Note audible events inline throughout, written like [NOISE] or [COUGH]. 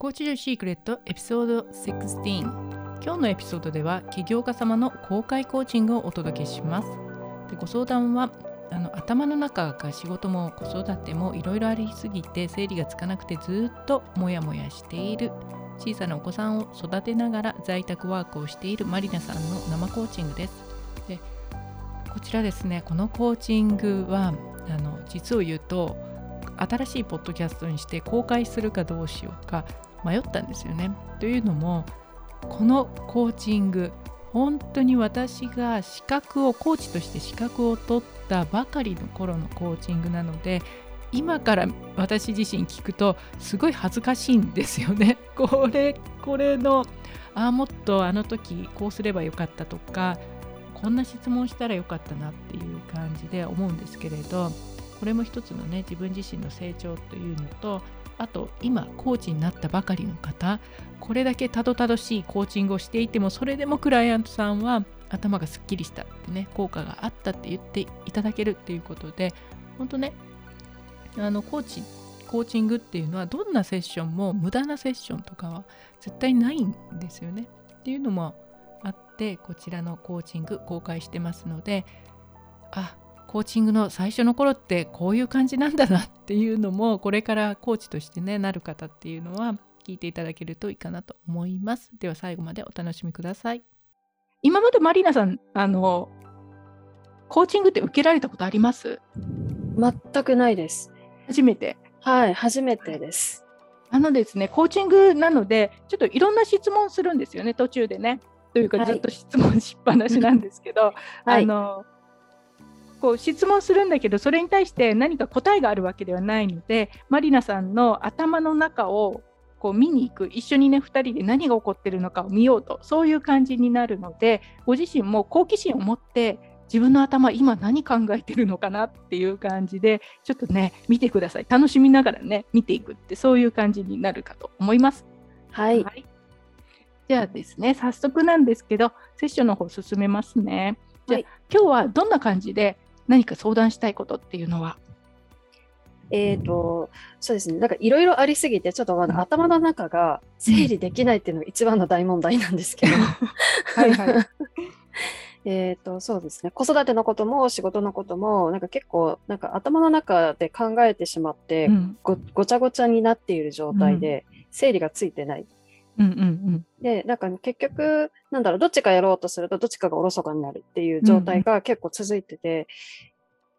コーチジョシークレットエピソード16今日のエピソードでは起業家様の公開コーチングをお届けしますでご相談はあの頭の中が仕事も子育てもいろいろありすぎて整理がつかなくてずっとモヤモヤしている小さなお子さんを育てながら在宅ワークをしているマリナさんの生コーチングですでこちらですねこのコーチングはあの実を言うと新しいポッドキャストにして公開するかどうしようか迷ったんですよね。というのもこのコーチング本当に私が資格をコーチとして資格を取ったばかりの頃のコーチングなので今から私自身聞くとすごい恥ずかしいんですよね。[LAUGHS] これこれのああもっとあの時こうすればよかったとかこんな質問したらよかったなっていう感じで思うんですけれどこれも一つのね自分自身の成長というのとあと今コーチになったばかりの方これだけたどたどしいコーチングをしていてもそれでもクライアントさんは頭がすっきりしたってね効果があったって言っていただけるっていうことで本当ねあのコーチコーチングっていうのはどんなセッションも無駄なセッションとかは絶対ないんですよね。っていうのもあってこちらのコーチング公開してますのであコーチングの最初の頃ってこういう感じなんだなっていうのもこれからコーチとしてねなる方っていうのは聞いていただけるといいかなと思います。では最後までお楽しみください。今までマリナさんあのコーチングって受けられたことあります？全くないです。初めて？はい初めてです。あのですねコーチングなのでちょっといろんな質問するんですよね途中でね。というかずっと質問しっぱなしなんですけど、はい、あのこう質問するんだけどそれに対して何か答えがあるわけではないのでマリナさんの頭の中をこう見に行く一緒にね2人で何が起こってるのかを見ようとそういう感じになるのでご自身も好奇心を持って自分の頭今何考えてるのかなっていう感じでちょっとね見てください楽しみながらね見ていくってそういう感じになるかと思います。はい、はい、じゃあですね早速なんですけどセッションの方進めますね。じゃあ、はい、今日はどんな感じで何か相談したいことっていうのは？えっ、ー、と、そうですね。なんかいろいろありすぎて、ちょっとまだ頭の中が整理できないっていうのが一番の大問題なんですけど。[LAUGHS] はいはい。えっと、そうですね。子育てのことも仕事のことも、なんか結構、なんか頭の中で考えてしまって、ごごちゃごちゃになっている状態で、整理がついてない。うんうんうん、で、なんか結局、なんだろう、どっちかやろうとすると、どっちかがおろそかになるっていう状態が結構続いてて、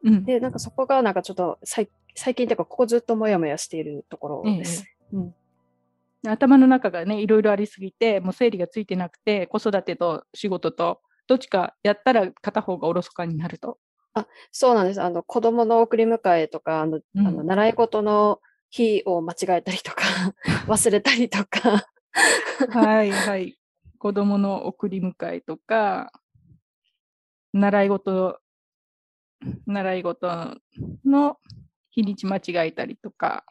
うん、で、なんかそこがなんかちょっと最最近というか、ここずっともやもやしているところです。えうん頭の中がねいろいろありすぎてもう整理がついてなくて子育てと仕事とどっちかやったら片方がおろそかになると。あそうなんです。あの子供の送り迎えとかあの、うん、あの習い事の日を間違えたりとか [LAUGHS] 忘れたりとかはいはい。子供の送り迎えとか習い事習い事の日にち間違えたりとか。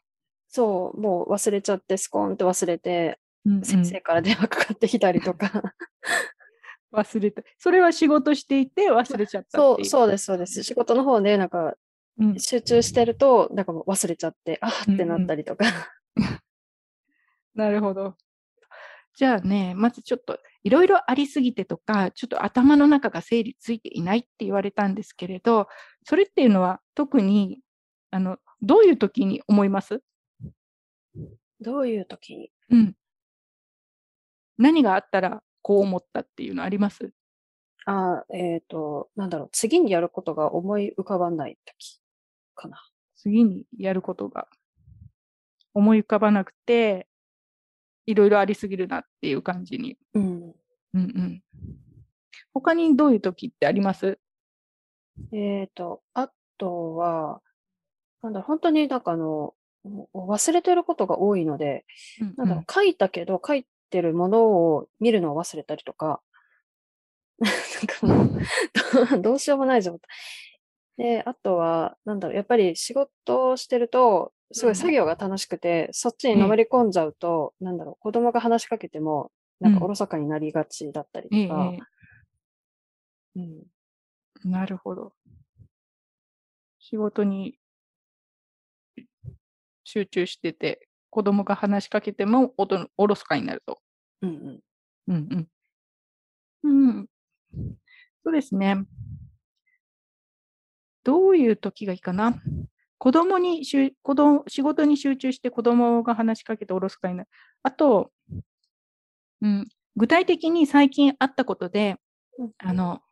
そう、もう忘れちゃって、スコーンって忘れて、うんうん、先生から電話かかってきたりとか。[LAUGHS] 忘れた。それは仕事していて忘れちゃったそう、そうです、そうです。仕事の方で、なんか、集中してると、なんかもう忘れちゃって、あってなったりとか。うんうん、[LAUGHS] なるほど。じゃあね、まずちょっといろいろありすぎてとか、ちょっと頭の中が整理ついていないって言われたんですけれど、それっていうのは特にあの、どういう時に思います？どういう時に？うん。何があったらこう思ったっていうのあります？ああ、えっ、ー、と、なんだろう、次にやることが思い浮かばない時かな。次にやることが思い浮かばなくて、いろいろありすぎるなっていう感じに。うん。うんうん。他にどういう時ってあります？えっ、ー、と、あとは、なんだ、本当になんかあの、忘れてることが多いので、うんなんだろう、書いたけど、書いてるものを見るのを忘れたりとか、[LAUGHS] なんかもう、[LAUGHS] どうしようもない状態。で、あとは、なんだろう、やっぱり仕事をしてると、すごい作業が楽しくて、そっちにのめり込んじゃうと、なんだろう、子供が話しかけても、なんかおろそかになりがちだったりとか。うん。なるほど。仕事に集中してて、子供が話しかけてもおとおろそかになると。うんうん。うんうん。うん。そうですね。どういう時がいいかな。子供にしゅ子供仕事に集中して子供が話しかけておろそかになる。あと、うん、具体的に最近あったことで、うんあの、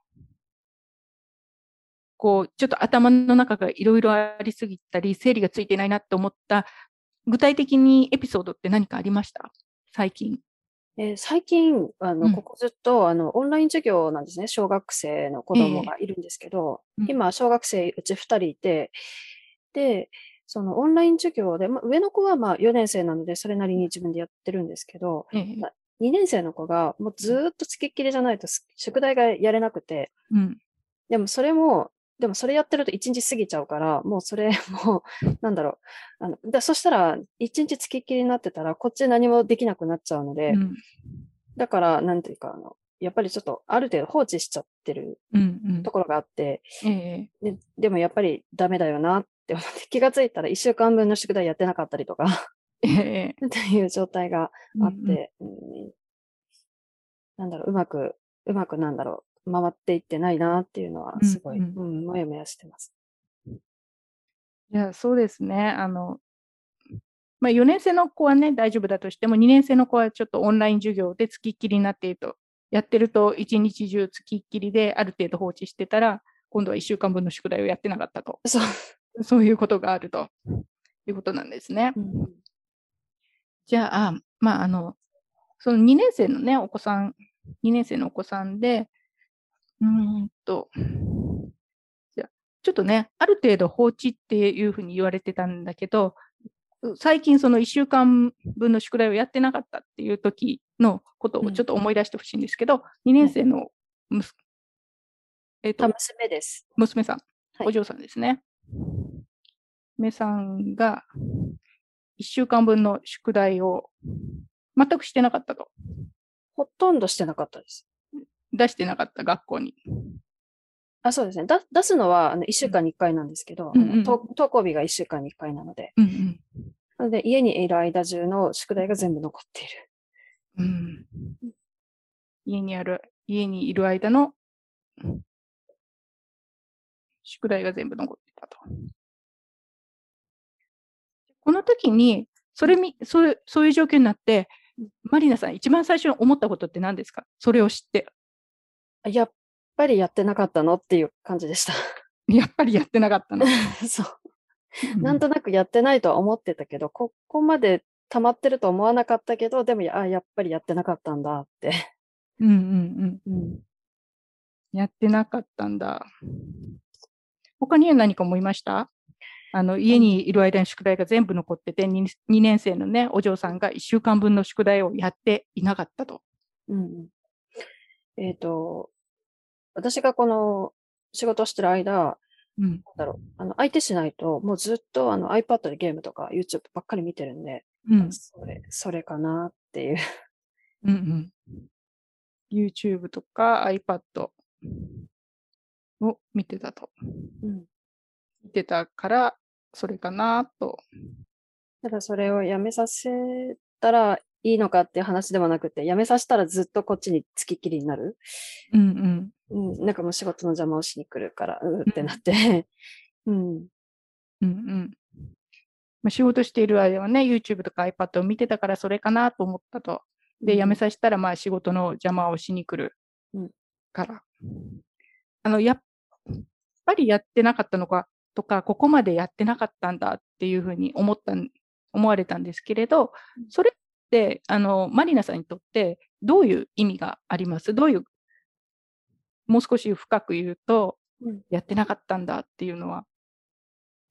こう、ちょっと頭の中がいろいろありすぎたり、整理がついてないなって思った、具体的にエピソードって何かありました？最近。えー最近、あの、うんここずっと、あの、オンライン授業なんですね。小学生の子供がいるんですけど、ええうん今、小学生うち2人いて、で、そのオンライン授業で、まあ、上の子はまあ4年生なので、それなりに自分でやってるんですけど、ええま2年生の子がもうずーっとつきっきりじゃないとす宿題がやれなくて、うん。でもそれも、でもそれやってると1日過ぎちゃうから、もうそれも、なんだろう。あのだそしたら、1日つきっきりになってたら、こっち何もできなくなっちゃうので、うん。だから、なんていうか、あの、やっぱりちょっとある程度放置しちゃってるうん。うんところがあって、ええででもやっぱりダメだよなって思って、気がついたら1週間分の宿題やってなかったりとか、[LAUGHS] えていう状態があって、うんなんだろう、うまく、うまくなんだろう、回っていってないなっていうのは、すごい、ううんん、もやもやしてます。いや、そうですね。あの、まあ、4年生の子はね、大丈夫だとしても、2年生の子はちょっとオンライン授業でつきっきりになっていると、やってると一日中つきっきりである程度放置してたら、今度は1週間分の宿題をやってなかったと、そう。そういうことがあるということなんですね。うんじゃあ、まあ、あの、その2年生のね、お子さん、2年生のお子さんで、うーんと、じゃあちょっとね、ある程度放置っていうふうに言われてたんだけど、最近その1週間分の宿題をやってなかったっていう時のことをちょっと思い出してほしいんですけど、2年生のえっとあ、娘です。娘さん、はいお嬢さんですね。娘さんが1週間分の宿題を全くしてなかったと。ほとんどしてなかったです。出してなかった学校に。あ、そうですね。だ出すのはあの1週間に1回なんですけど、うんうん登登校日が1週間に1回なので、うんなので家にいる間中の宿題が全部残っている。うん。うん、家にある、家にいる間の宿題が全部残ってたと。この時に、それみ、そういう、そういう状況になって、マリナさん、一番最初に思ったことって何ですか？それを知って。あやっぱりやってなかったのっていう感じでした。[LAUGHS] やっぱりやってなかったの。[LAUGHS] そう。なんとなくやってないとは思ってたけど、ここまで溜まってると思わなかったけど、でもや、あやっぱりやってなかったんだって。うんうんうん。うん、やってなかったんだ。他には何か思いました？あの家にいる間に宿題が全部残ってて2、2年生のね、お嬢さんが1週間分の宿題をやっていなかったと。うんうん。えっ、と、私がこの仕事をしてる間、うんだろう、あの、相手しないと、もうずっとあの iPad でゲームとか YouTube ばっかり見てるんで、うん。それ、それかなっていう。うんうん。YouTube とか iPad を見てたと。うん。見てたから、それかなと。ただそれをやめさせたらいいのかっていう話ではなくて、やめさせたらずっとこっちにつきっきりになる？うんうん。うん、なんかもう仕事の邪魔をしに来るから、うーってなって。[LAUGHS] うん。うんうん。まあ、仕事している間はね、YouTube とか iPad を見てたからそれかなと思ったと。で、辞めさせたら、まあ仕事の邪魔をしに来るうんから。あの、やっぱりやってなかったのかとか、ここまでやってなかったんだっていうふうに思ったん、思われたんですけれど、それって、あの、マリナさんにとってどういう意味があります？どういう、もう少し深く言うと、うんやってなかったんだっていうのは。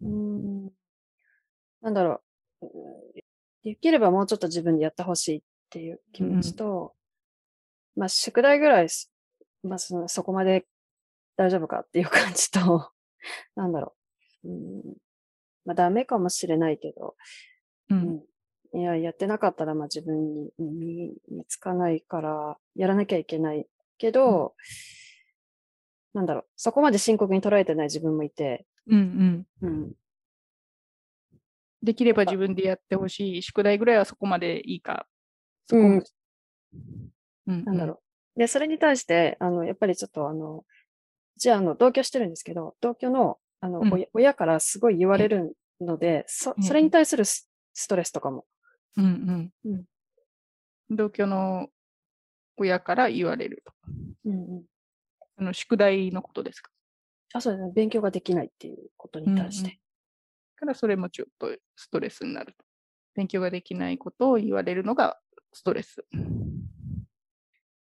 うん。なんだろう。うんできればもうちょっと自分でやってほしいっていう気持ちと、まあ、宿題ぐらいす、まあその、そこまで大丈夫かっていう感じと、[LAUGHS] なんだろう。うん、まあ、ダメかもしれないけど、う。うんん、いや、やってなかったら、まあ自分に身につかないから、やらなきゃいけないけど、なんだろう、そこまで深刻に捉えてない自分もいて、うんうん。うん、できれば自分でやってほしい。宿題ぐらいはそこまでいいか。そこうんうんなんだろう。で、それに対して、あの、やっぱりちょっとあの、うちあの、同居してるんですけど、同居の、あの、うん親親からすごい言われるので、そうんそれに対するスストレスとかも。うんうんうん同居の親から言われると。うんうん。あの宿題のことですか？あ、そうですね。勉強ができないっていうことに対して。だからそれもちょっとストレスになると。勉強ができないことを言われるのがストレス。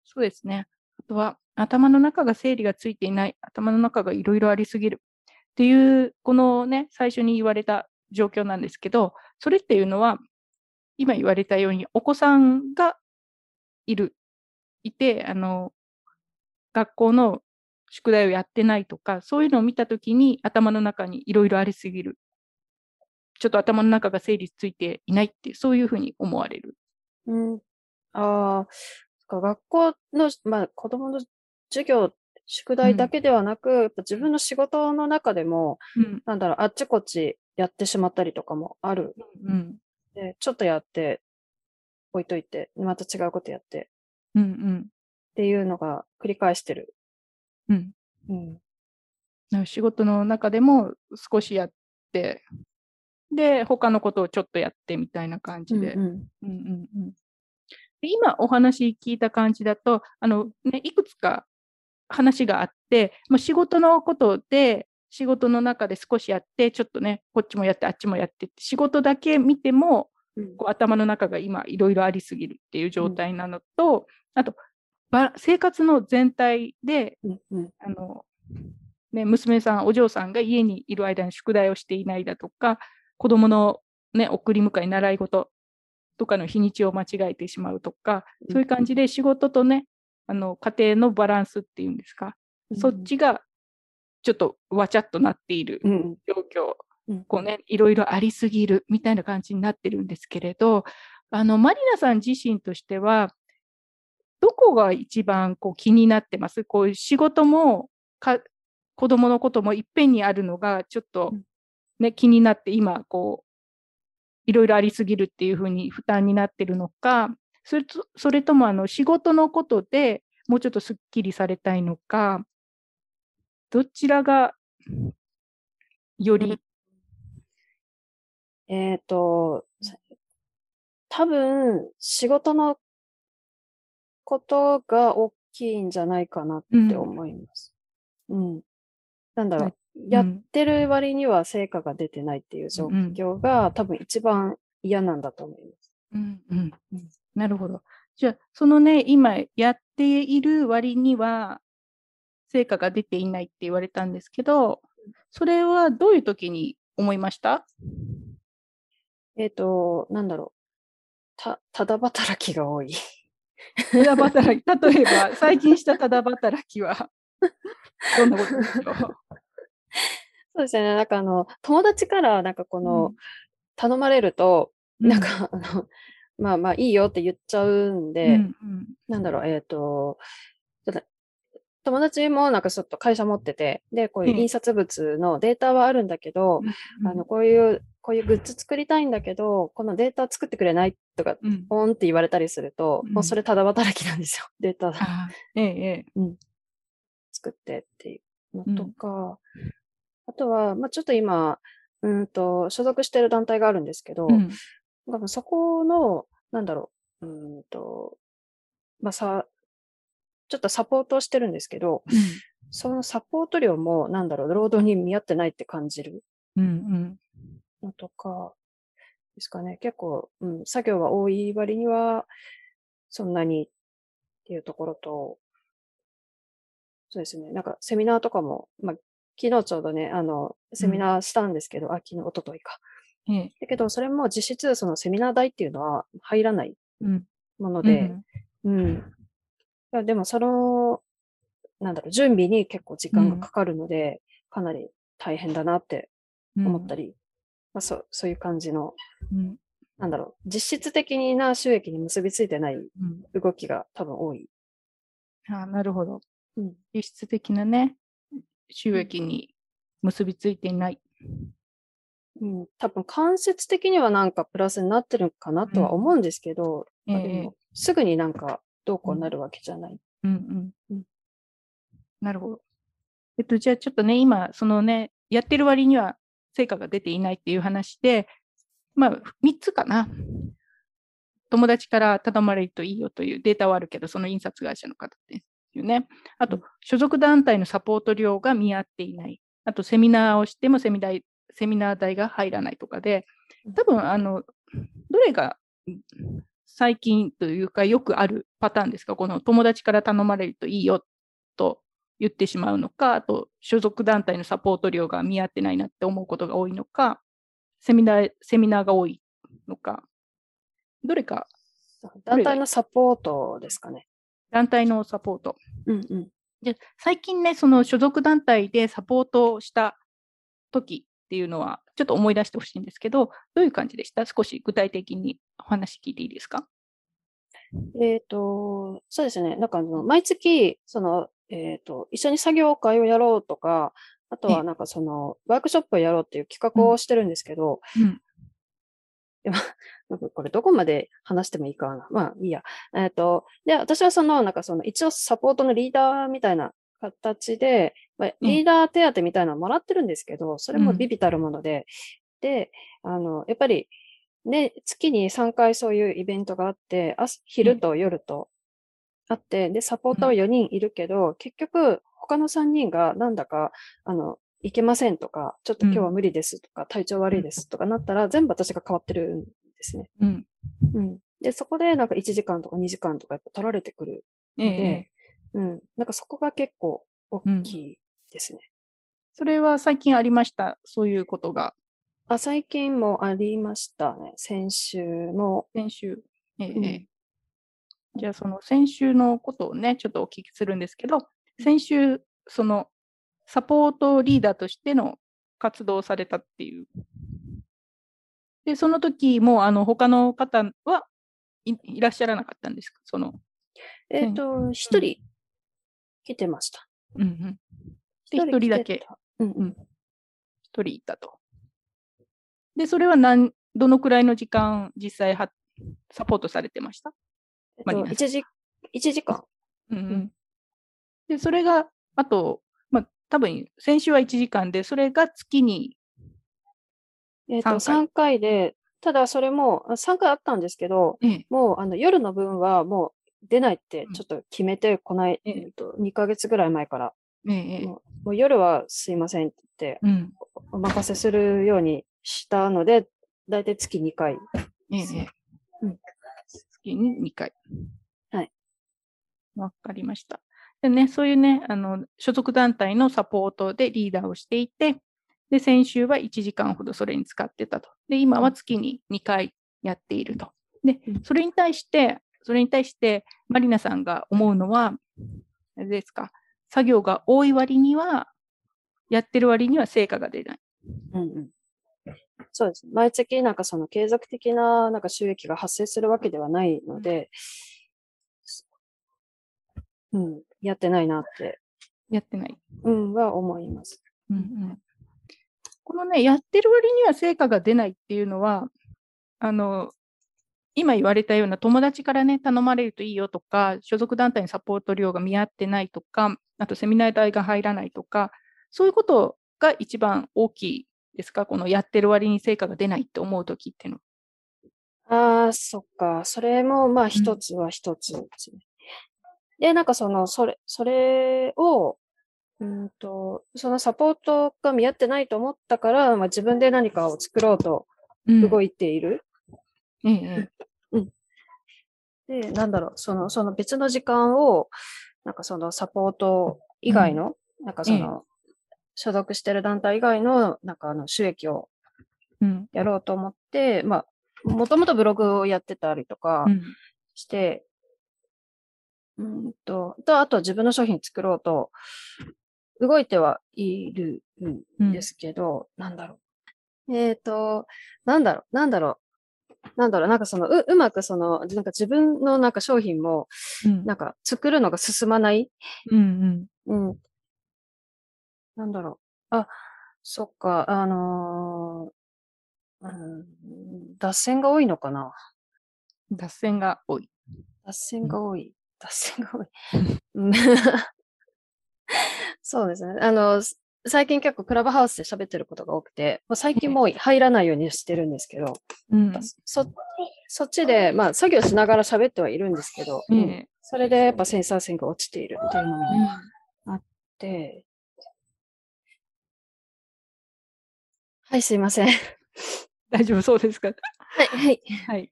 そうですね。あとは頭の中が整理がついていない、頭の中がいろいろありすぎるっていう、このね、最初に言われた状況なんですけど、それっていうのは、今言われたようにお子さんがいる、いて、あの、学校の宿題をやってないとか、そういうのを見たときに頭の中にいろいろありすぎる。ちょっと頭の中が整理ついていないって、そういうふうに思われる。うん。ああ、学校の、まあ、子供の授業、宿題だけではなく、やっぱ自分の仕事の中でも、うん。なんだろう、あっちこっちやってしまったりとかもある。うん。で、ちょっとやって、置いといて、また違うことやって、うん。うん。っていうのが繰り返してる。うん。うん。仕事の中でも少しやって、で、他のことをちょっとやってみたいな感じで。うんうんうんうんうんで今お話聞いた感じだと、あのね、いくつか話があって、まあ、仕事のことで、仕事の中で少しやって、ちょっとね、こっちもやって、あっちもやってって、仕事だけ見ても、うん。こう頭の中が今いろいろありすぎるっていう状態なのと、あとば生活の全体でうんうん。あの、ね、娘さん、お嬢さんが家にいる間に宿題をしていないだとか、子供の、ね、送り迎え、習い事とかの日にちを間違えてしまうとか、そういう感じで仕事とね、あの家庭のバランスっていうんですか、そっちがちょっとわちゃっとなっているうん。状況、うん。こうね、いろいろありすぎるみたいな感じになってるんですけれど、あのマリナさん自身としては、どこが一番こう気になってます？こういう仕事もか子供のこともいっぺんにあるのがちょっとうん。ね、気になって今こういろいろありすぎるっていうふうに負担になってるのかそれとそれともあの仕事のことでもうちょっとすっきりされたいのかどちらがより、えっと、多分、仕事のことが大きいんじゃないかなって思います。うん。なんだろう、やってる割には成果が出てないっていう状況が、多分一番嫌なんだと思います。うんうんうんなるほど。じゃあ、そのね、今やっている割には、成果が出ていないって言われたんですけど、それはどういう時に思いました？えっ、と、なんだろう。た、ただ働きが多い。ただ働き、例えば、最近したただ働きは、[LAUGHS] どんなことでしょう？そうですね。なんかあの、友達からなんかこの、うん頼まれると、うんなんかあの、まあまあいいよって言っちゃうんで、うんうん。なんだろう、えっ、と、ただ友達もなんかちょっと会社持ってて、で、こういうええ印刷物のデータはあるんだけど、あの、こういう、こういうグッズ作りたいんだけど、このデータ作ってくれないとか、うん。ポンって言われたりすると、うん。もうそれただ働きなんですよ。[LAUGHS] データ。あええええ。作ってっていうのとか、あとは、まあちょっと今、うんと、所属してる団体があるんですけど、そこの、なんだろう、うーんと、まあさ、ちょっとサポートをしてるんですけど、そのサポート量も、なんだろう、労働に見合ってないって感じるうんうんのとか、ですかね。結構、うん、作業が多い割には、そんなにっていうところと、そうですね。なんかセミナーとかも、まあ、昨日ちょうどね、あの、セミナーしたんですけど、あ、昨日、一昨日か。ええだけど、それも実質、そのセミナー代っていうのは入らないうんもので、うんうん。でも、その、なんだろう、準備に結構時間がかかるので、かなり大変だなって思ったり、まあ、そう、そういう感じの、うんなんだろう、実質的な収益に結びついてないうん動きが多分多い。あなるほど。うん。実質的なね、収益に結びついていない。うん、多分間接的にはなんかプラスになってるかなとは思うんですけど、うん、でもすぐになんかどうこうなるわけじゃない。うんうんうん、なるほど。えっと、じゃあちょっとね、今、そのね、やってる割には成果が出ていないっていう話で、まあ、3つかな。友達から頼まれるといいよというデータはあるけど、その印刷会社の方ですよね。あと、所属団体のサポート料が見合っていない。あと、セミナーをしてもセミ代セミナー代が入らないとかで、多分、あの、どれが最近というかよくあるパターンですか？この友達から頼まれるといいよと言ってしまうのか、あと所属団体のサポート料が見合ってないなって思うことが多いのか、セミナーセミナーが多いのか、どれか。団体のサポートですかね。団体のサポート。うんうん、で最近ね、その所属団体でサポートをした時っていうのは、ちょっと思い出してほしいんですけど、どういう感じでした？少し具体的にお話聞いていいですか？えっ、ー、と、そうですね。なんかあの、毎月、その、えっ、ー、と、一緒に作業会をやろうとか、あとはなんかその、ワークショップをやろうっていう企画をしてるんですけど、うん、でも、[LAUGHS] なんかこれどこまで話してもいいかな。まあいいや。えっ、ー、と、で、私はその、なんかその、一応サポートのリーダーみたいな形で、まあ、リーダー手当みたいなのもらってるんですけど、それもビビたるもので、で、あの、やっぱり、ね、月に3回そういうイベントがあって、朝、昼と夜とあって、で、サポーターは4人いるけど、結局、他の3人がなんだか、あの、いけませんとか、ちょっと今日は無理ですとか、体調悪いですとかなったら、全部私が変わってるんですね。うん。うん。で、そこでなんか1時間とか2時間とかやっぱ取られてくるので、ええ、うん。なんかそこが結構大きいですね。それは最近ありました、そういうことが。あ最近もありましたね。先週も。先週。ええ、うん、じゃあ、その先週のことをね、ちょっとお聞きするんですけど、先週、そのサポートリーダーとしての活動をされたっていう。で、その時も、あの、他の方はいいらっしゃらなかったんですか？その。えっ、ー、と、一、人来てました。うんうん。で、一人だけ。うんうん。一人いたと。で、それは何、どのくらいの時間、実際は、サポートされてました？えっと、1時、1時間。うんうん。で、それが、あと、まあ、多分、先週は1時間で、それが月にえっ、と、3回で、ただそれも3回あったんですけど、ええ、もうあの夜の分はもう出ないってちょっと決めて、こない、えっと、2ヶ月ぐらい前から、ええ、もう夜はすいませんって言って、お任せするようにしたので、だいたい月2回。ええ、うん、月に2回。はい。わかりました。でね、そういうね、あの、所属団体のサポートでリーダーをしていて、で、先週は1時間ほどそれに使ってたと。で、今は月に2回やっていると。で、それに対して、それに対して、マリナさんが思うのは、あれですか、作業が多い割には、やってる割には成果が出ない。うんうん、そうです。毎月なんかその継続的ななんか収益が発生するわけではないので、うん、やってないなって。やってない。うん、は思います。うんうん。このね、やってる割には成果が出ないっていうのは、あの、今言われたような友達からね、頼まれるといいよとか、所属団体にサポート料が見合ってないとか、あとセミナー代が入らないとか、そういうことが一番大きいですか？このやってる割に成果が出ないって思うときっていうのああ、そっか。それも、まあ、一つは一つですね。うん、で、なんかその、それ、それを、うんと、そのサポートが見合ってないと思ったから、まあ、自分で何かを作ろうと動いている。うん。うん。で、なんだろう、その、その別の時間を、なんかそのサポート以外の、うん、なんかその、所属してる団体以外の、なんかあの、収益をやろうと思って、うん、まあ、もともとブログをやってたりとかして、うん、うんと、と、あとは自分の商品作ろうと動いてはいるんですけど、うん、なんだろう。えっ、ー、と、なんだろう、なんだろう。なんだろう、なんかその、う、うまくその、なんか自分のなんか商品も、なんか作るのが進まない？うんうん。うん。なんだろう。あ、そっか、あのうん、脱線が多いのかな？脱線が多い。脱線が多い。脱線が多い。[LAUGHS] そうですね。あの、最近結構クラブハウスで喋ってることが多くて、まあ、最近もう入らないようにしてるんですけど、うん、そそっちで、まあ、作業しながら喋ってはいるんですけど、うん、それでやっぱセンサー線が落ちているっていうのもあって、はい、すいません。[LAUGHS] 大丈夫そうですか？はい、はい。はい。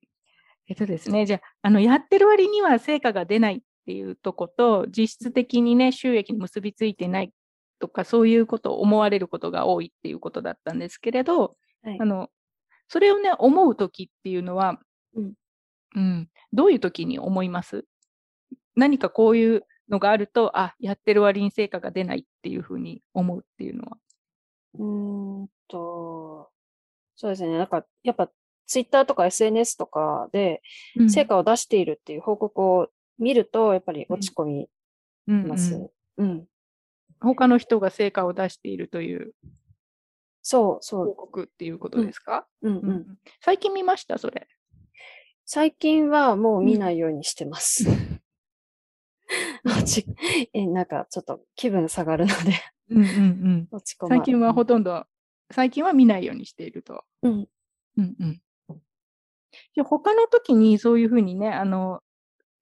えっとですね、じゃあ、あの、やってる割には成果が出ないっていうとこと、実質的にね、収益に結びついてないとか、そういうことを思われることが多いっていうことだったんですけれど、はい、あの、それをね、思うときっていうのは、うん、うん、どういうときに思います？何かこういうのがあると、あ、やってる割に成果が出ないっていうふうに思うっていうのは。うんと、そうですね。なんか、やっぱ、ツイッターとか SNS とかで、成果を出しているっていう報告を見ると、やっぱり落ち込みます。うん、うん、うん。他の人が成果を出しているという。そう、そう。報告っていうことですか、うん、うん、うん。最近見ました？それ。最近はもう見ないようにしてます。[LAUGHS] えなんかちょっと気分下がるのでうんうんうん。[LAUGHS] 落ち込最近はほとんど、最近は見ないようにしていると。うん。うんうん。じゃ他の時にそういうふうにね、あの、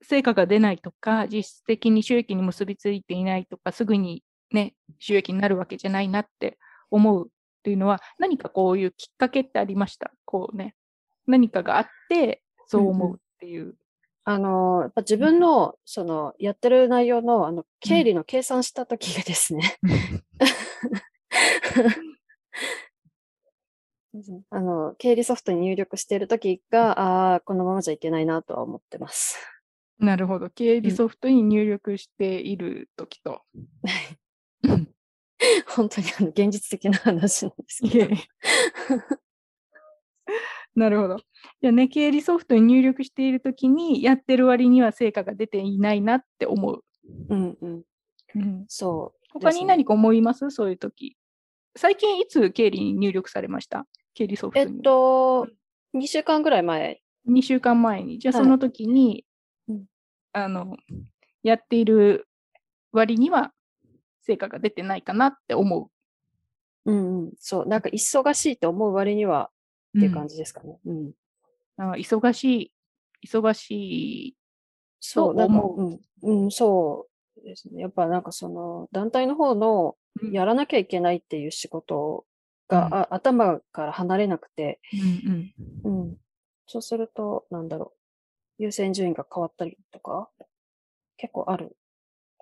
成果が出ないとか、実質的に収益に結びついていないとか、すぐにね、収益になるわけじゃないなって思うっていうのは、何かこういうきっかけってありました？こうね、何かがあって、そう思うっていう。うんうん、あの、やっぱ自分の、その、やってる内容の、あの、経理の計算したときがですね、[LAUGHS] あの、経理ソフトに入力しているときが、ああ、このままじゃいけないなとは思ってます。なるほど。経理ソフトに入力しているときと。本当にあの現実的な話なんですけど。[LAUGHS] なるほど。じゃあね、経理ソフトに入力しているときに、やってる割には成果が出ていないなって思う。うんうん。うん、そう、他に何か思います？そういうとき。最近いつ経理に入力されました？経理ソフトに。えっと、2週間ぐらい前。2週間前に。じゃあその時に、はい、あの、やっている割には成果が出てないかなって思う。うんうん、そう。なんか忙しいって思う割にはっていう感じですかね。うん。あ忙しい、忙しいそう、思う。うん、うん、そうですね。やっぱなんかその団体の方のやらなきゃいけないっていう仕事が、うん、あ頭から離れなくて、うんうん、うん。そうすると、なんだろう。優先順位が変わったりとか、結構ある。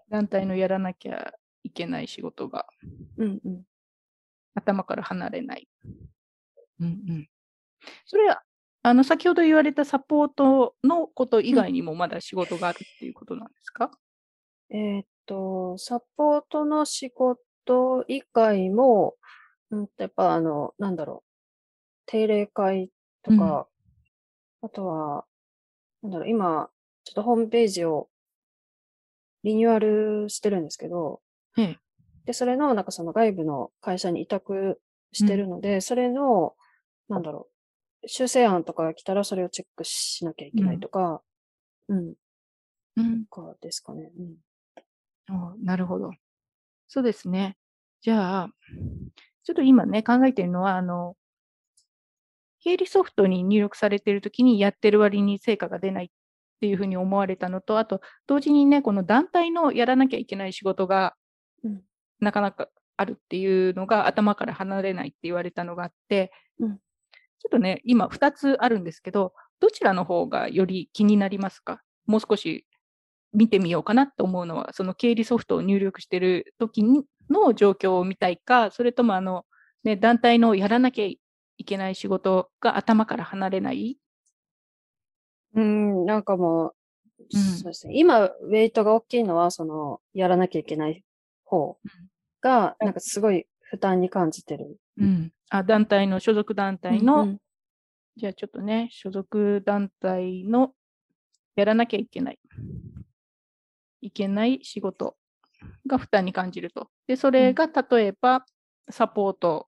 団体のやらなきゃいけない仕事が、うんうん、頭から離れない。うんうん、それは、あの、先ほど言われたサポートのこと以外にもまだ仕事があるっていうことなんですか、うん、えー、っと、サポートの仕事以外も、うん、やっぱあの、なんだろう、定例会とか、うん、あとは、なんだろう、今、ちょっとホームページをリニューアルしてるんですけど、うん、で、それの、なんかその外部の会社に委託してるので、うん、それの、なんだろう、修正案とかが来たらそれをチェックしなきゃいけないとか、うん。うん。かですかね。うん。なるほど。そうですね。じゃあ、ちょっと今ね、考えてるのは、あの、経理ソフトに入力されているときにやってる割に成果が出ないっていうふうに思われたのと、あと、同時にね、この団体のやらなきゃいけない仕事が、なかなかあるっていうのが頭から離れないって言われたのがあって、うん、ちょっとね、今2つあるんですけど、どちらの方がより気になりますか？もう少し見てみようかなと思うのは、その経理ソフトを入力してる時の状況を見たいか、それともあの、ね、団体のやらなきゃいけない仕事が頭から離れない？うん、なんかもう、うん、そうですね。今、ウェイトが大きいのは、その、やらなきゃいけない方が、なんかすごい負担に感じてる。うん。あ、団体の、所属団体の、うんうん、じゃあちょっとね、所属団体のやらなきゃいけない。いけない仕事が負担に感じると。で、それが例えばサポート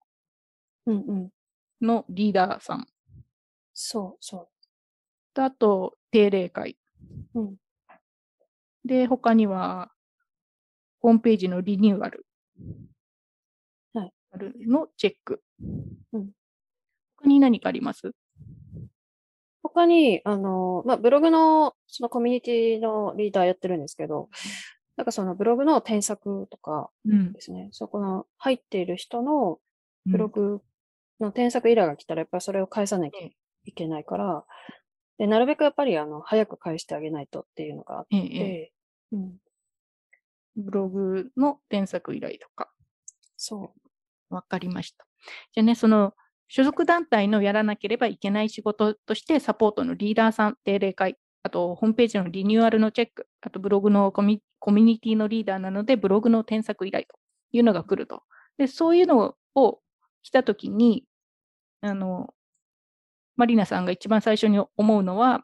のリーダーさん。そうそとあと、定例会。う。うん。で、他には、ホームページのリニューアル。はい。のチェック。うん。他に何かあります？他に、あの、まあ、ブログの、そのコミュニティのリーダーやってるんですけど、なんかそのブログの添削とかうん。ですね、そこの入っている人のうん。ブログの添削依頼が来たら、やっぱりそれを返さなきゃええ。いけないから、で、なるべくやっぱり、あの、早く返してあげないとっていうのがあっええええ。て、うん、ブログの添削依頼とか。そわかりました。じゃあね、その所属団体のやらなければいけない仕事として、サポートのリーダーさん、定例会、あとホームページのリニューアルのチェック、あとブログのコミコミュニティのリーダーなので、ブログの添削依頼というのが来ると。で、そういうのを来たときに、あの、マリナさんが一番最初に思うのは、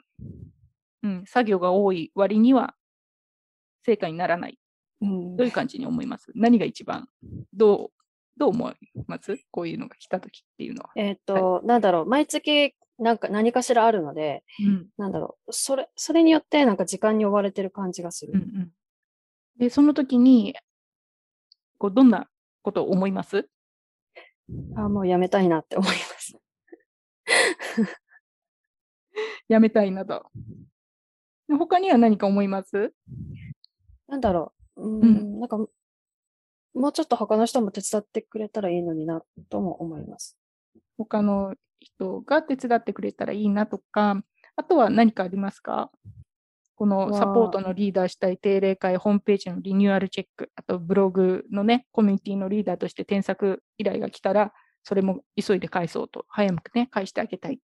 うん、作業が多い割には成果にならない。う。うん。どういう感じに思います？何が一番？どう、どう思います？こういうのが来たときっていうのは。えっと、なんだろう、毎月、なんか何かしらあるので、うん。なんだろう、それ、それによってなんか時間に追われてる感じがする。うんうん、で、その時に、こうどんなことを思います？あ、もうやめたいなって思います。やめたいなと。で他には何か思います？なんだろう、ん、なんか、もうちょっと他の人も手伝ってくれたらいいのにな、とも思います。他の人が手伝ってくれたらいいなとか、あとは何かありますか？このサポートのリーダーしたい定例会、ホームページのリニューアルチェック、あとブログのね、コミュニティのリーダーとして添削依頼が来たら、それも急いで返そうと、早くね、返してあげたい。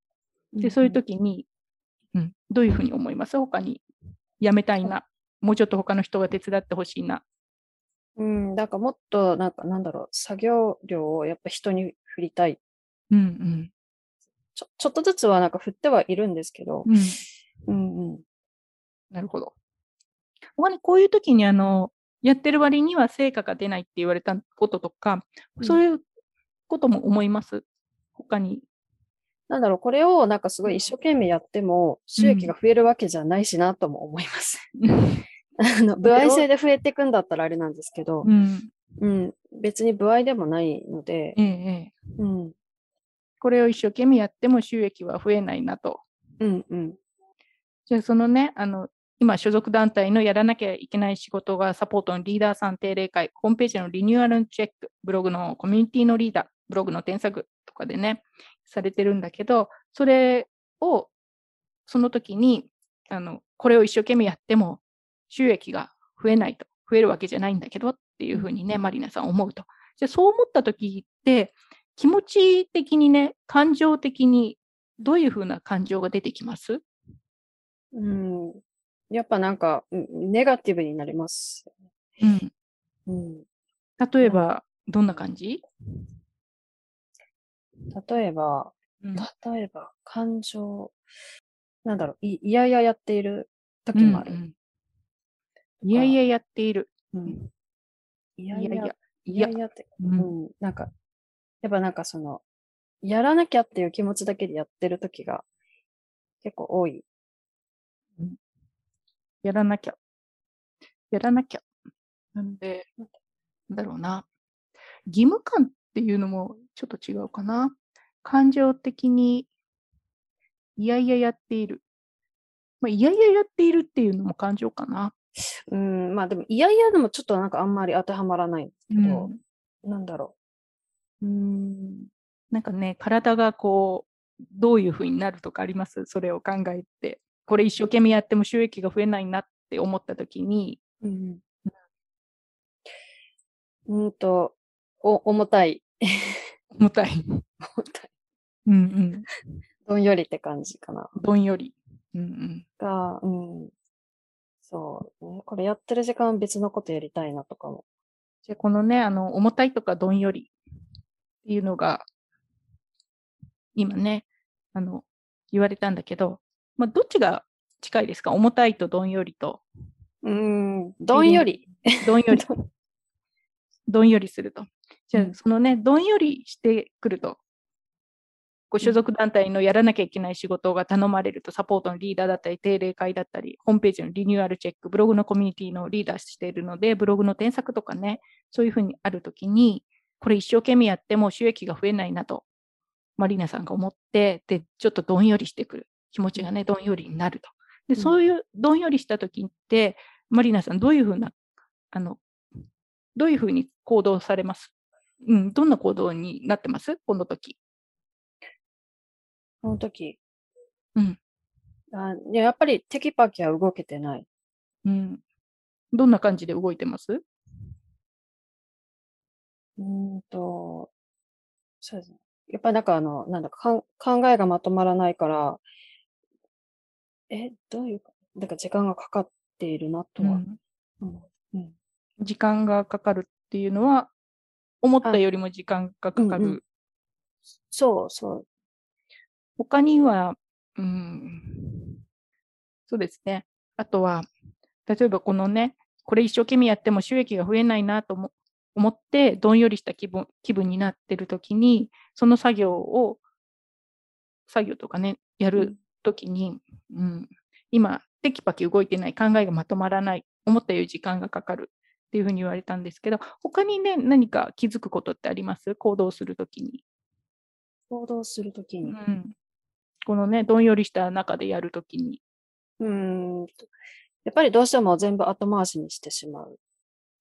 で、そういう時に、うん、どういうふうに思います？他に、やめたいな、もうちょっと他の人が手伝ってほしいな。うん、なんかもっと、なんかなんだろう、作業量をやっぱ人に振りたい。うんうん。ちょ、ちょっとずつはなんか振ってはいるんですけど、うん、うんうん。なるほど。他にこういう時にあの、やってる割には成果が出ないって言われたこととか、うんそういうことも思います？他に。なんだろう、これをなんかすごい一生懸命やっても収益が増えるわけじゃないしなとも思います。[LAUGHS] あの、歩合制で増えていくんだったらあれなんですけどう、ん。うん、別に歩合でもないのでえ、えええ。うん、これを一生懸命やっても収益は増えないなと。うん、うん。じゃあそのね、あの、今所属団体のやらなきゃいけない仕事がサポートのリーダーさん定例会、ホームページのリニューアルのチェック、ブログのコミュニティのリーダー、ブログの添削とかでね、されてるんだけど、それをその時に、あの、これを一生懸命やっても収益が増えないと、増えるわけじゃないんだけどっていうふうにね、マリナさん思うと。じゃあそう思った時って、気持ち的にね、感情的にどういうふうな感情が出てきます？うん、やっぱなんか、うんネガティブになります。うん。うん、例えば、どんな感じ、例えば、うん例えば、感情、なんだろう、いいやいややっている時もある。うんうんいやいややっている。うんいやいやいやいや、って、ううんん、なんか、やっぱなんかその、やらなきゃっていう気持ちだけでやってる時が結構多い。やらなきゃ。やらなきゃ。なんで、なんだろうな。義務感っていうのもちょっと違うかな。感情的に、いやいややっている。まあ、いやいややっているっていうのも感情かな。うん、まあでも、いやいやでもちょっとなんかあんまり当てはまらないんですけど、うんなんだろうーんなんかね、体がこう、どういうふうになるとかあります？それを考えて。これ一生懸命やっても収益が増えないなって思ったときに、う。うん。うんと、お、重たい。重たい。重たい。うんうん。どんよりって感じかな。どんより。うんうん。が、うん。そう、ね。これやってる時間別のことやりたいなとかも。じゃあこのね、あの、重たいとかどんよりっていうのが、今ね、あの、言われたんだけど、まあ、どっちが近いですか？重たいとどんよりと。うん、どんより。どんより。[LAUGHS] どんよりすると。じゃあうん、そのね、どんよりしてくると、こう所属団体のやらなきゃいけない仕事が頼まれると、サポートのリーダーだったり、定例会だったり、ホームページのリニューアルチェック、ブログのコミュニティのリーダーしているので、ブログの添削とかね、そういうふうにあるときに、これ一生懸命やっても収益が増えないなと、マリーナさんが思って、で、ちょっとどんよりしてくる。気持ちがね、どんよりになると。で、そういうどんよりしたときって、マリーナさん、どういうふうな、あの、どういうふうに行動されます？うん、どんな行動になってます？この時。この時。うん。あやっぱりテキパキは動けてない。うん。どんな感じで動いてます？うんと、そうですね。やっぱりなんかあの、なんだか考えがまとまらないから、え、どういうか、なんか時間がかかっているなとは。うんうんうん、時間がかかるっていうのは、思ったよりも時間がかかる。うんうん、そうそう。他には、うん、そうですね。あとは、例えばこのね、これ一生懸命やっても収益が増えないなと思って、どんよりした気分気分になってる時に、その作業を、作業とかね、やる時に、うん、今、テキパキ動いてない、考えがまとまらない、思ったより時間がかかるっていうふうに言われたんですけど、他にね、何か気づくことってあります？行動するときに。行動するときに。うん。このね、どんよりした中でやるときに。うん。やっぱりどうしても全部後回しにしてしまう。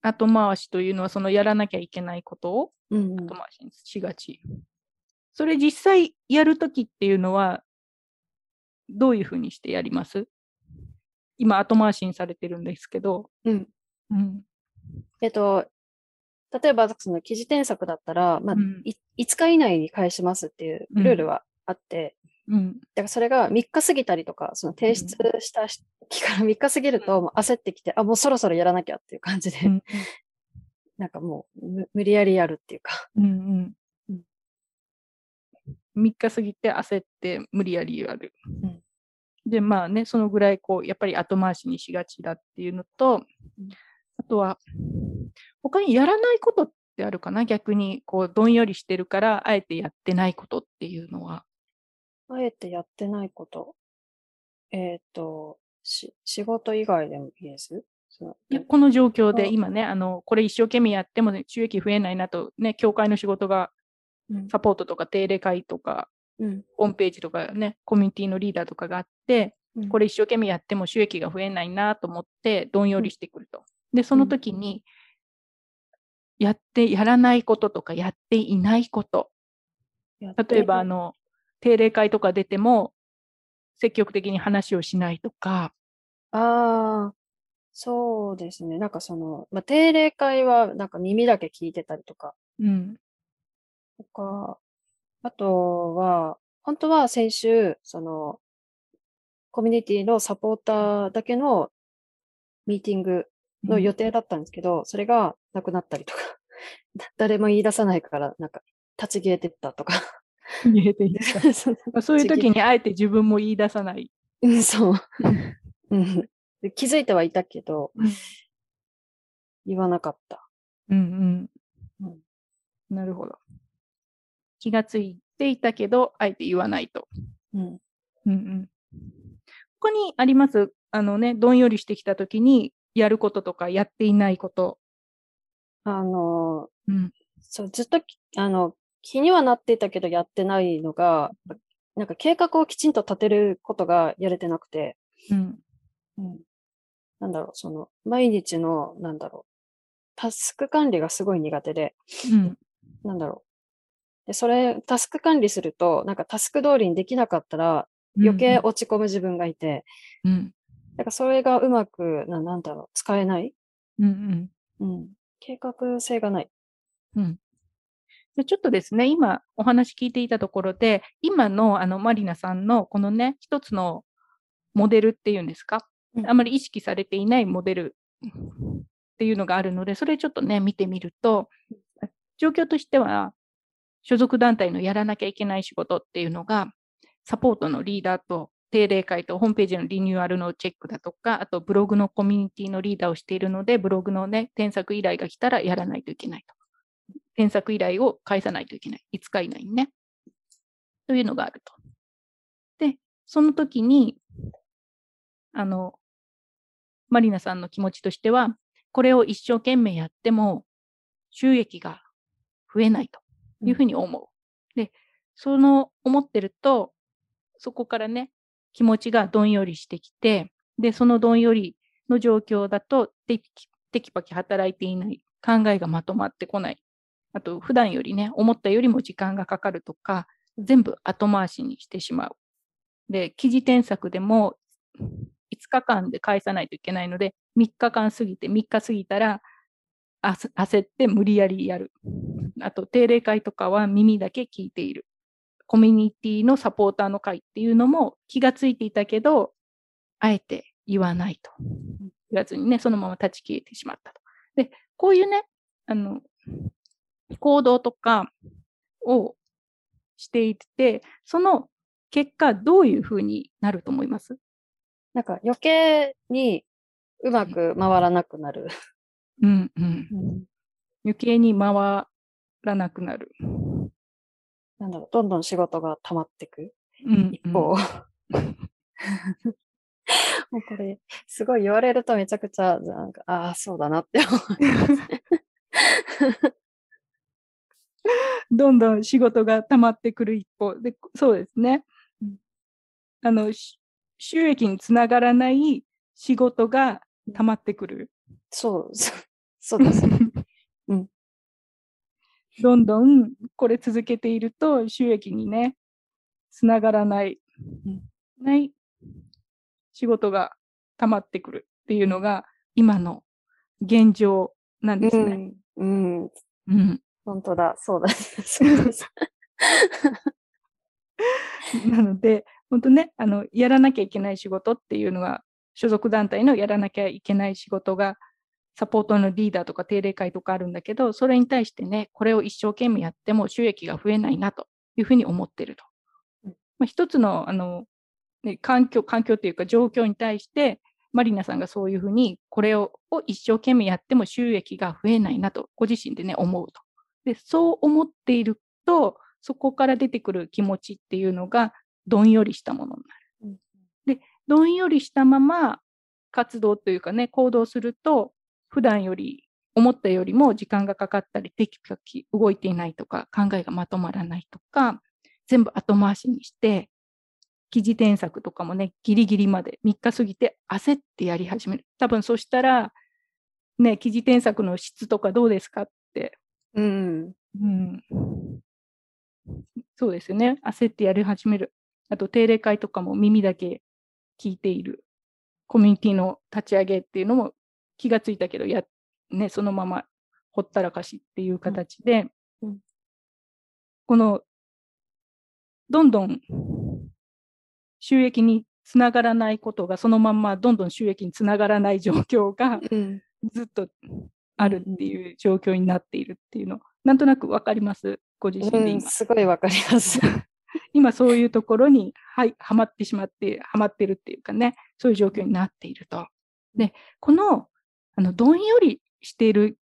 後回しというのは、そのやらなきゃいけないことを後回しにしがち。うんうん、それ実際やるときっていうのは、どういうふうにしてやります？今、後回しにされてるんですけど。うん。うん、えっと、例えばその記事添削だったら、まあ、うん、5日以内に返しますっていうルールはあって、うん、だからそれが3日過ぎたりとか、その提出した日から3日過ぎると、もう焦ってきて、あ、もうそろそろやらなきゃっていう感じで、うん、[LAUGHS] なんかもう無理やりやるっていうか。うんうん。うん、3日過ぎて焦って無理やりやる。うん、で、まあね、そのぐらいこう、やっぱり後回しにしがちだっていうのと、あとは、他にやらないことってあるかな？逆に、こう、どんよりしてるから、あえてやってないことっていうのは。あえてやってないこと。えっ、ー、と、し、仕事以外でもいいです？いやこの状況で今ね、あの、これ一生懸命やっても、ね、収益増えないなと、ね、協会の仕事が、サポートとか定例会とか、うん、ホームページとかね、コミュニティのリーダーとかがあって、うん、これ一生懸命やっても収益が増えないなと思って、どんよりしてくると。で、その時に、やって、やらないこととか、やっていないこと。例えば、あの、定例会とか出ても、積極的に話をしないとか。ああ、そうですね。なんかその、まあ、定例会はなんか耳だけ聞いてたりとか。うん。とか、あとは、本当は先週、その、コミュニティのサポーターだけのミーティングの予定だったんですけど、うん、それがなくなったりとか、[LAUGHS] [LAUGHS] 誰も言い出さないから、なんか、立ち消えてったとか。消えていった。[LAUGHS] そういう時にあえて自分も言い出さない。うん、そう。[LAUGHS] うん、気づいてはいたけど、うん、言わなかった。うんうん。うん、なるほど。気がついていたけど、あえて言わないと。うん。うんうん。ここにあります？あのね、どんよりしてきたときに、やることとかやっていないこと。あの、うん、そう、ずっと、あの、気にはなっていたけどやってないのが、なんか計画をきちんと立てることがやれてなくて、うん。うん、なんだろう、その、毎日の、なんだろう、タスク管理がすごい苦手で、うん、なんだろう。で、それ、タスク管理すると、なんかタスク通りにできなかったら、余計落ち込む自分がいて、うん、だからそれがうまく、ななんだろう、使えない。うんうん。うん。計画性がない。うん。でちょっとですね、今お話聞いていたところで、今のあのマリナさんのこのね、一つのモデルっていうんですか、うん、あまり意識されていないモデルっていうのがあるので、それちょっとね、見てみると、状況としては、所属団体のやらなきゃいけない仕事っていうのが、サポートのリーダーと定例会とホームページのリニューアルのチェックだとか、あとブログのコミュニティのリーダーをしているので、ブログのね、添削依頼が来たらやらないといけないと。添削依頼を返さないといけない。5日以内にね。というのがあると。で、その時に、あの、マリナさんの気持ちとしては、これを一生懸命やっても収益が増えないというふうに思う。うん、で、その思ってると、そこからね、気持ちがどんよりしてきて、で、そのどんよりの状況だとテキテキパキ働いていない、考えがまとまってこない。あと、普段よりね、思ったよりも時間がかかるとか、全部後回しにしてしまう。で、記事添削でも5日間で返さないといけないので、3日間過ぎて、3日過ぎたら、焦って無理やりやる。あと、定例会とかは耳だけ聞いている。コミュニティのサポーターの会っていうのも気がついていたけど、あえて言わないと。言わずにね、そのまま断ち切れてしまったと。で、こういうね、あの、行動とかをしていて、その結果、どういうふうになると思います？なんか余計にうまく回らなくなる。うんうん。うん、余計に回らなくなる。なんだろう、どんどん仕事が溜まっていく。うん、一方。もうこれ、すごい言われるとめちゃくちゃ、なんか、ああ、そうだなって思いますね。[LAUGHS] どんどん仕事が溜まってくる一方で、そうですね。あの、収益につながらない仕事が溜まってくる。そう、そうです。[LAUGHS] うん。どんどんこれ続けていると収益にね、つながらない、ない仕事が溜まってくるっていうのが今の現状なんですね。うん。うん。うん、本当だ、そうだ。そうです。[LAUGHS] なので、本当ね、あの、やらなきゃいけない仕事っていうのは、所属団体のやらなきゃいけない仕事が、サポートのリーダーとか定例会とかあるんだけど、それに対してね、これを一生懸命やっても収益が増えないなというふうに思ってると。まあ、一つの、あの、ね、環境、環境というか状況に対して、マリナさんがそういうふうに、これを一生懸命やっても収益が増えないなと、ご自身でね、思うと。で、そう思っていると、そこから出てくる気持ちっていうのが、どんよりしたものになる。で、どんよりしたまま活動というかね、行動すると、普段より、思ったよりも時間がかかったり、テキパキ動いていないとか、考えがまとまらないとか、全部後回しにして、記事添削とかもね、ギリギリまで3日過ぎて焦ってやり始める。多分そしたら、ね、記事添削の質とかどうですかって、うん、うん、そうですよね。焦ってやり始める。あと定例会とかも耳だけ聞いている。コミュニティの立ち上げっていうのも気がついたけど、や、ね、そのままほったらかしっていう形で、うんうん、この、どんどん収益につながらないことが、そのまんまどんどん収益につながらない状況がずっとあるっていう状況になっているっていうの、なんとなくわかります？ご自身で今。うん、すごいわかります。[LAUGHS] 今そういうところにははまってしまって、はまってるっていうかね、そういう状況になっていると。で、この、あの、どんよりしている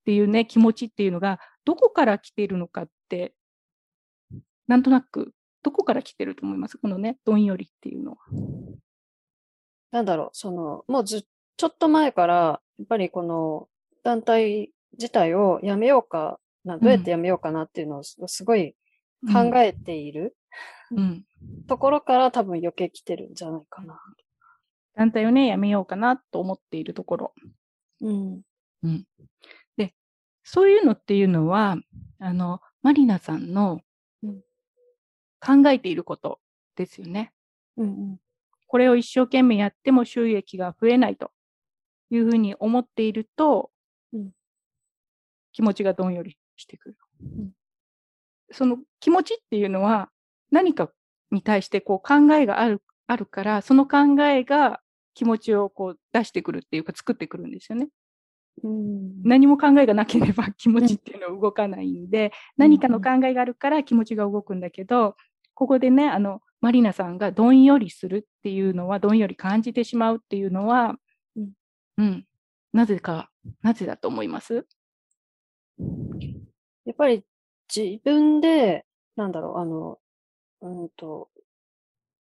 っていうね、気持ちっていうのが、どこから来ているのかって、なんとなく、どこから来てると思います？このね、どんよりっていうのは。なんだろう、その、もうず、ちょっと前から、やっぱりこの団体自体をやめようかな、どうやってやめようかなっていうのをすごい考えている、うん、ところから多分余計来てるんじゃないかな。団体をね、やめようかなと思っているところ。うん。うん。で、そういうのっていうのは、あの、マリナさんの考えていることですよね。うん、うん、これを一生懸命やっても収益が増えないというふうに思っていると、うん、気持ちがどんよりしてくる。うん。その気持ちっていうのは何かに対してこう考えがあるあるから、その考えが気持ちをこう出してくるっていうか作ってくるんですよね。うん、何も考えがなければ [LAUGHS] 気持ちっていうのは動かないんで、うん、何かの考えがあるから気持ちが動くんだけど、ここでね、あの、マリナさんがどんよりするっていうのは、どんより感じてしまうっていうのは、うん、うん、なぜか、なぜだと思います？やっぱり自分で、なんだろう、あの、うんと、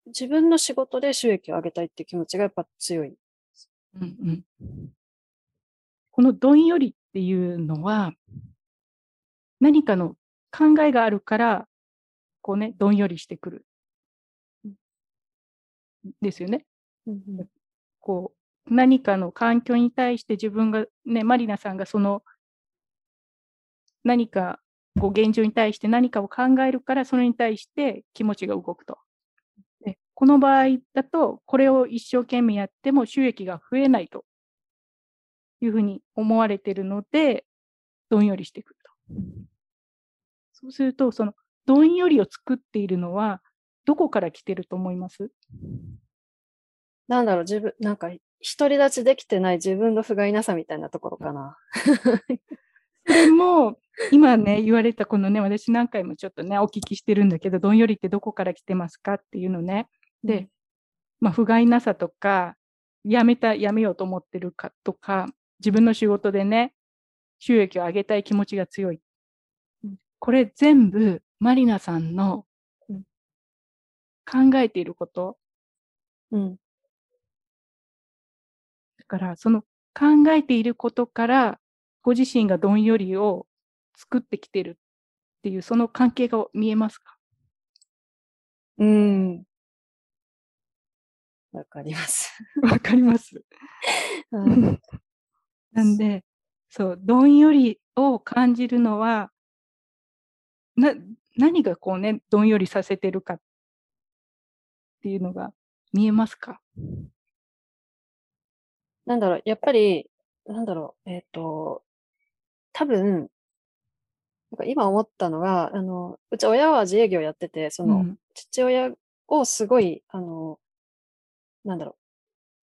自分の仕事で収益を上げたいっていう気持ちがやっぱ強い。うんうん、このどんよりっていうのは、何かの考えがあるから、こうね、どんよりしてくる。ですよね。うんうん、こう、何かの環境に対して自分が、ね、マリナさんがその、何か、こう、現状に対して何かを考えるから、それに対して気持ちが動くと。でこの場合だと、これを一生懸命やっても収益が増えないというふうに思われているので、どんよりしてくると。そうすると、そのどんよりを作っているのは、どこから来てると思います？なんだろう、自分、なんか、独り立ちできてない自分の不甲斐なさみたいなところかな。それも、今ね、言われたこのね、私何回もちょっとね、お聞きしてるんだけど、どんよりってどこから来てますかっていうのね。で、まあ、不甲斐なさとか、やめた、やめようと思ってるかとか、自分の仕事でね、収益を上げたい気持ちが強い。これ全部、マリナさんの考えていること。うん。だから、その考えていることから、ご自身がどんよりを作ってきてるっていう、その関係が見えますか？うん。わかります。[LAUGHS] わかります。[LAUGHS] なんで、そう、どんよりを感じるのは、な、何がこうね、どんよりさせてるかっていうのが見えますか？なんだろう、やっぱり、なんだろう、えっ、ー、と、多分、なんか今思ったのが、あの、うち親は自営業やってて、その、父親をすごい、あの、なんだろ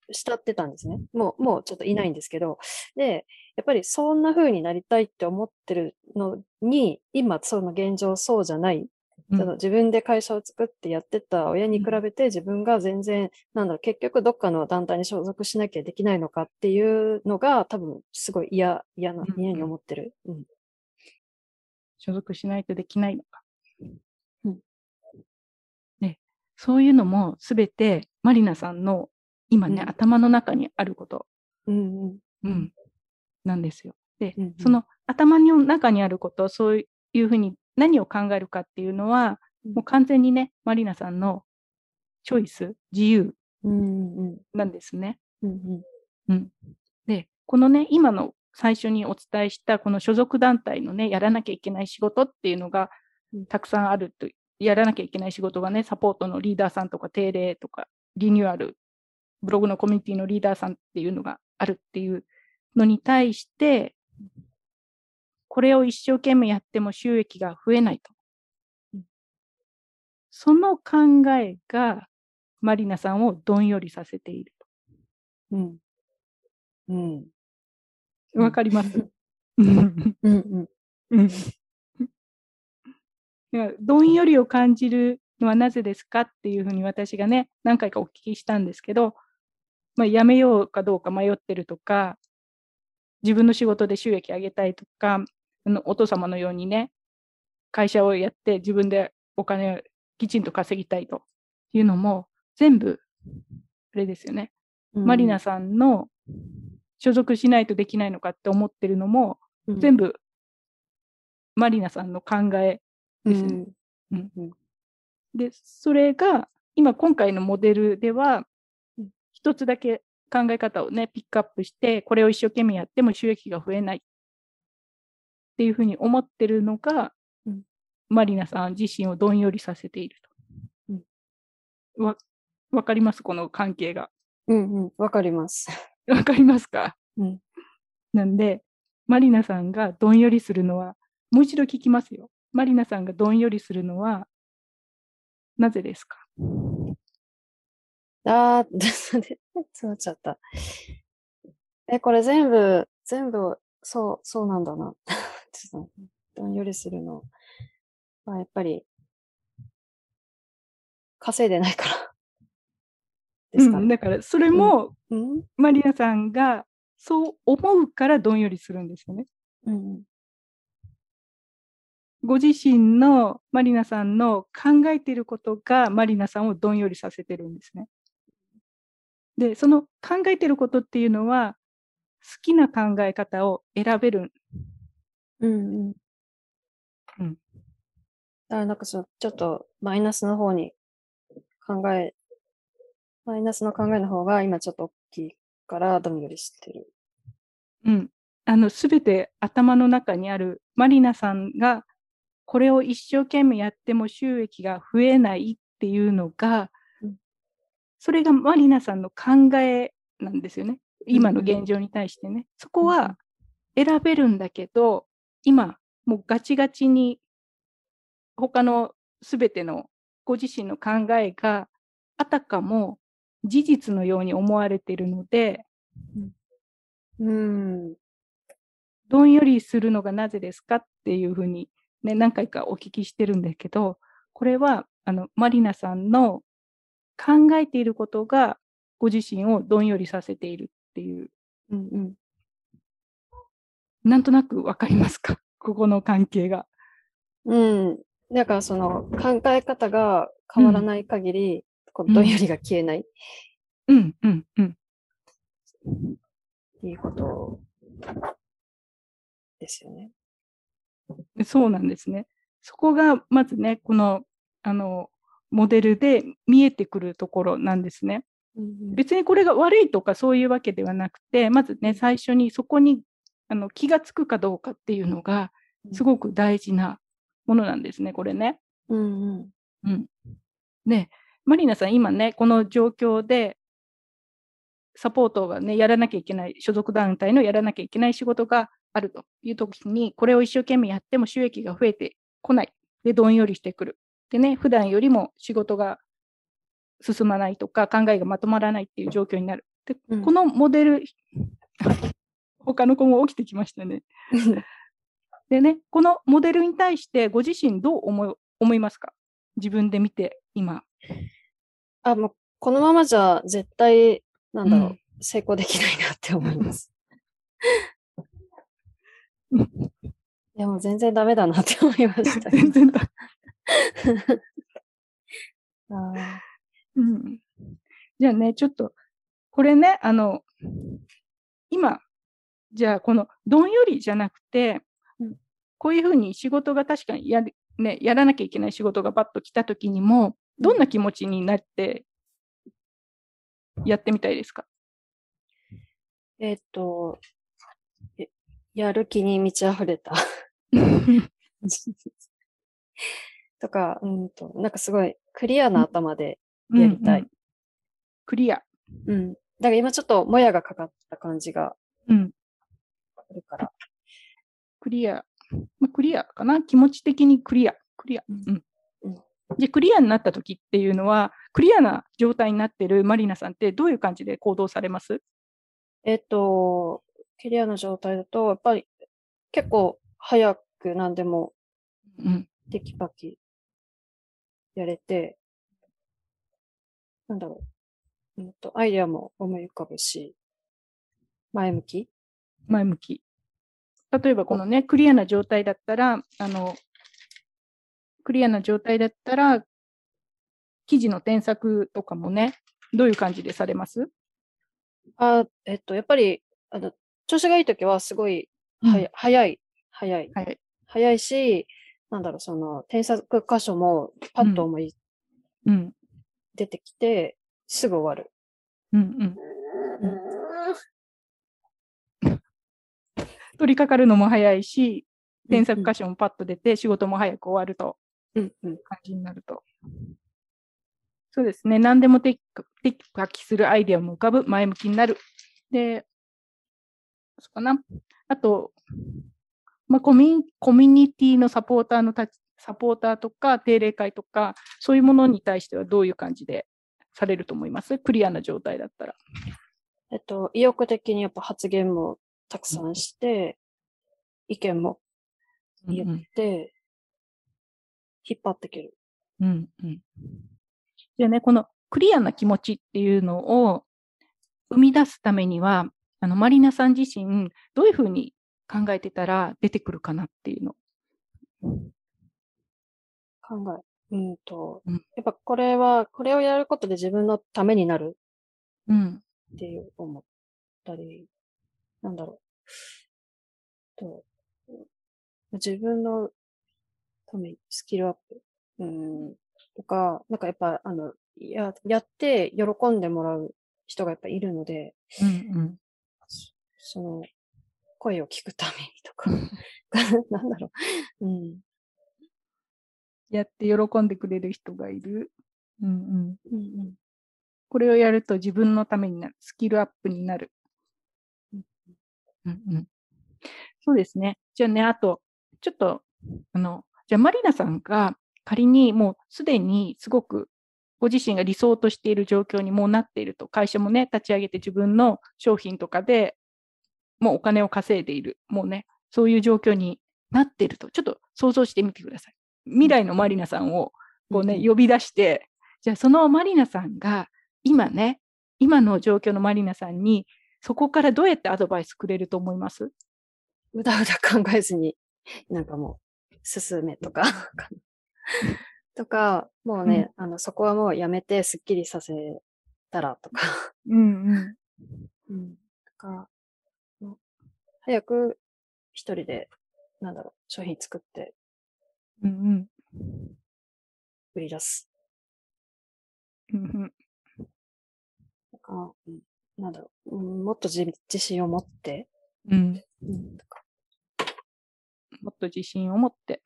う、慕ってたんですね。もう、もうちょっといないんですけど、で、やっぱりそんな風になりたいって思ってるのに、今その現状そうじゃないその自分で会社を作ってやってた親に比べて自分が全然、なんだろう、結局どっかの団体に所属しなきゃできないのかっていうのが多分すごい嫌、嫌な、嫌に思ってる。うん。所属しないとできないのか。うん。ね、そういうのもすべてマリナさんの今ね、うん、頭の中にあること。うん、うん。うん。なんですよ。で、うんうん、その頭の中にあること、そういうふうに何を考えるかっていうのは、もう完全にね、マリナさんのチョイス、自由なんですね。で、このね、今の最初にお伝えしたこの所属団体のね、やらなきゃいけない仕事っていうのがたくさんあると、やらなきゃいけない仕事がね、サポートのリーダーさんとか定例とか、リニューアル、ブログのコミュニティのリーダーさんっていうのがあるっていうのに対して、これを一生懸命やっても収益が増えないと。その考えがマリナさんをどんよりさせていると。うん。うん。わかります？うんうんうん。どんよりを感じるのはなぜですかっていうふうに私がね、何回かお聞きしたんですけど、まあ、やめようかどうか迷ってるとか、自分の仕事で収益上げたいとか、お父様のようにね、会社をやって自分でお金をきちんと稼ぎたいというのも、全部、あれですよね。うん、マリナさんの所属しないとできないのかって思ってるのも、うん、全部、マリナさんの考えですね。うん。うん、で、それが、今今回のモデルでは、一つだけ考え方をね、ピックアップして、これを一生懸命やっても収益が増えないっていうふうに思ってるのが、うん、マリナさん自身をどんよりさせていると。うん、わわかります？この関係が。うんうん、わかります。[LAUGHS] わかりますか、うん、なんで、マリナさんがどんよりするのは、もう一度聞きますよ。マリナさんがどんよりするのは、なぜですか？あー、[LAUGHS] 詰まっちゃった。え、これ全部、全部、そう、そうなんだな。どんよりするの。まあ、やっぱり、稼いでないから [LAUGHS] ですかね。うん、だから、それも、うん、マリアさんがそう思うからどんよりするんですよね。うん。ご自身のマリナさんの考えていることがマリナさんをどんよりさせてるんですね。で、その考えてることっていうのは、好きな考え方を選べる。うんうん。うん。だからなんかその、ちょっとマイナスの方に考え、マイナスの考えの方が今ちょっと大きいからどんよりしてる。うん。あの、すべて頭の中にあるマリナさんがこれを一生懸命やっても収益が増えないっていうのが、うん、それがマリナさんの考えなんですよね。今の現状に対してね。そこは選べるんだけど、今、もうガチガチに他のすべてのご自身の考えがあたかも事実のように思われているので、うん、どんよりするのがなぜですかっていうふうにね、何回かお聞きしてるんだけど、これはあのマリナさんの考えていることがご自身をどんよりさせているっていう。うんうん、なんとなくわかりますか？[LAUGHS] ここの関係が。うん。だからその考え方が変わらない限り、うん、このどんよりが消えない。うん、うん、うん。いいことですよね。そうなんですね。そこがまずね、このあのモデルで見えてくるところなんですね。うん、別にこれが悪いとかそういうわけではなくて、まずね、最初にそこにあの気がつくかどうかっていうのが、すごく大事なものなんですね、これね。うん、うん、で、マリナさん、今ね、この状況で、サポートがね、やらなきゃいけない、所属団体のやらなきゃいけない仕事があるという時に、これを一生懸命やっても収益が増えてこない。で、どんよりしてくる。でね、普段よりも仕事が進まないとか、考えがまとまらないっていう状況になる。で、うん、このモデル、他の子も起きてきましたね。[LAUGHS] でね、このモデルに対してご自身どう思い思いますか？自分で見て、今。あ、もうこのままじゃ絶対、なんだろう、うん、成功できないなって思います。[LAUGHS] でも全然ダメだなって思いました。[LAUGHS] 全然だ。あうん、じゃあね、ちょっと、これね、あの、今、じゃあこのどんよりじゃなくて、うん、こういうふうに仕事が確かにや,、ね、やらなきゃいけない仕事がバッと来た時にも、どんな気持ちになってやってみたいですか？えっと、やる気に満ち溢れた [LAUGHS] とか、うんと、なんかすごいクリアな頭でやりたい。うんうん、クリア。うん。だから今ちょっともやがかかった感じがうん。あるから。クリア。まあ、クリアかな？気持ち的にクリア。クリア。うん。うん、で、クリアになった時っていうのは、クリアな状態になってるマリナさんってどういう感じで行動されます？えっと、キリアの状態だと、やっぱり結構早く何でもテキパキやれて、なんだろう、うんと、アイデアも思い浮かぶし、前向き前向き。例えばこのね、クリアな状態だったら、あの、クリアな状態だったら、記事の添削とかもね、どういう感じでされます？あ、えっと、やっぱり、あの、調子がいいときはすごいはや、うん、早い、早い、はい。早いし、なんだろう、その、添削箇所もパッと思い、うん、出てきて、すぐ終わる。うんうん。取り掛かるのも早いし、添削箇所もパッと出て、仕事も早く終わると、うんうん、感じになると。そうですね。何でもテキパキするアイデアも浮かぶ、前向きになる。で、そうかな。あと、まあ、コミコミュニティのサポーターのたサポーターとか定例会とか、そういうものに対してはどういう感じでされると思います？クリアな状態だったら。えっと、意欲的にやっぱ発言もたくさんして、意見も言って、引っ張っていける。うんうん。じゃあね、このクリアな気持ちっていうのを生み出すためには、あの、マリナさん自身、どういうふうに考えてたら出てくるかなっていうの。考え。うんと、うんやっぱこれは、これをやることで自分のためになるうん。っていう思ったり、なんだろう。と、自分のためにスキルアップ。うん、とか、なんかやっぱ、あの、や、やって喜んでもらう人がやっぱいるので、うんうん。その、声を聞くためにとか、[LAUGHS] なんだろう。うん。やって喜んでくれる人がいる。うんうん。うんうん。これをやると自分のためになる。スキルアップになる。うんうん。そうですね。じゃあね、あと、ちょっと、あの、じゃあマリナさんが仮にもうすでにすごくご自身が理想としている状況にもうなっていると、会社もね、立ち上げて自分の商品とかでもうお金を稼いでいる、もうね、そういう状況になっていると、ちょっと想像してみてください。未来のマリナさんをこうね、うん呼び出して、じゃあそのマリナさんが今ね、今の状況のマリナさんに、そこからどうやってアドバイスくれると思います？うだうだ考えずに、なんかもう、進めとか、とか、もうね、あの、そこはもうやめてスッキリさせたらとか、うんうん。うん、とか、もう早く一人で、なんだろう、商品作って。うん。売り出す。うんうん。とか、うん、なんだろう、うん、もっと自自信を持って、うん、もっと自信を持って。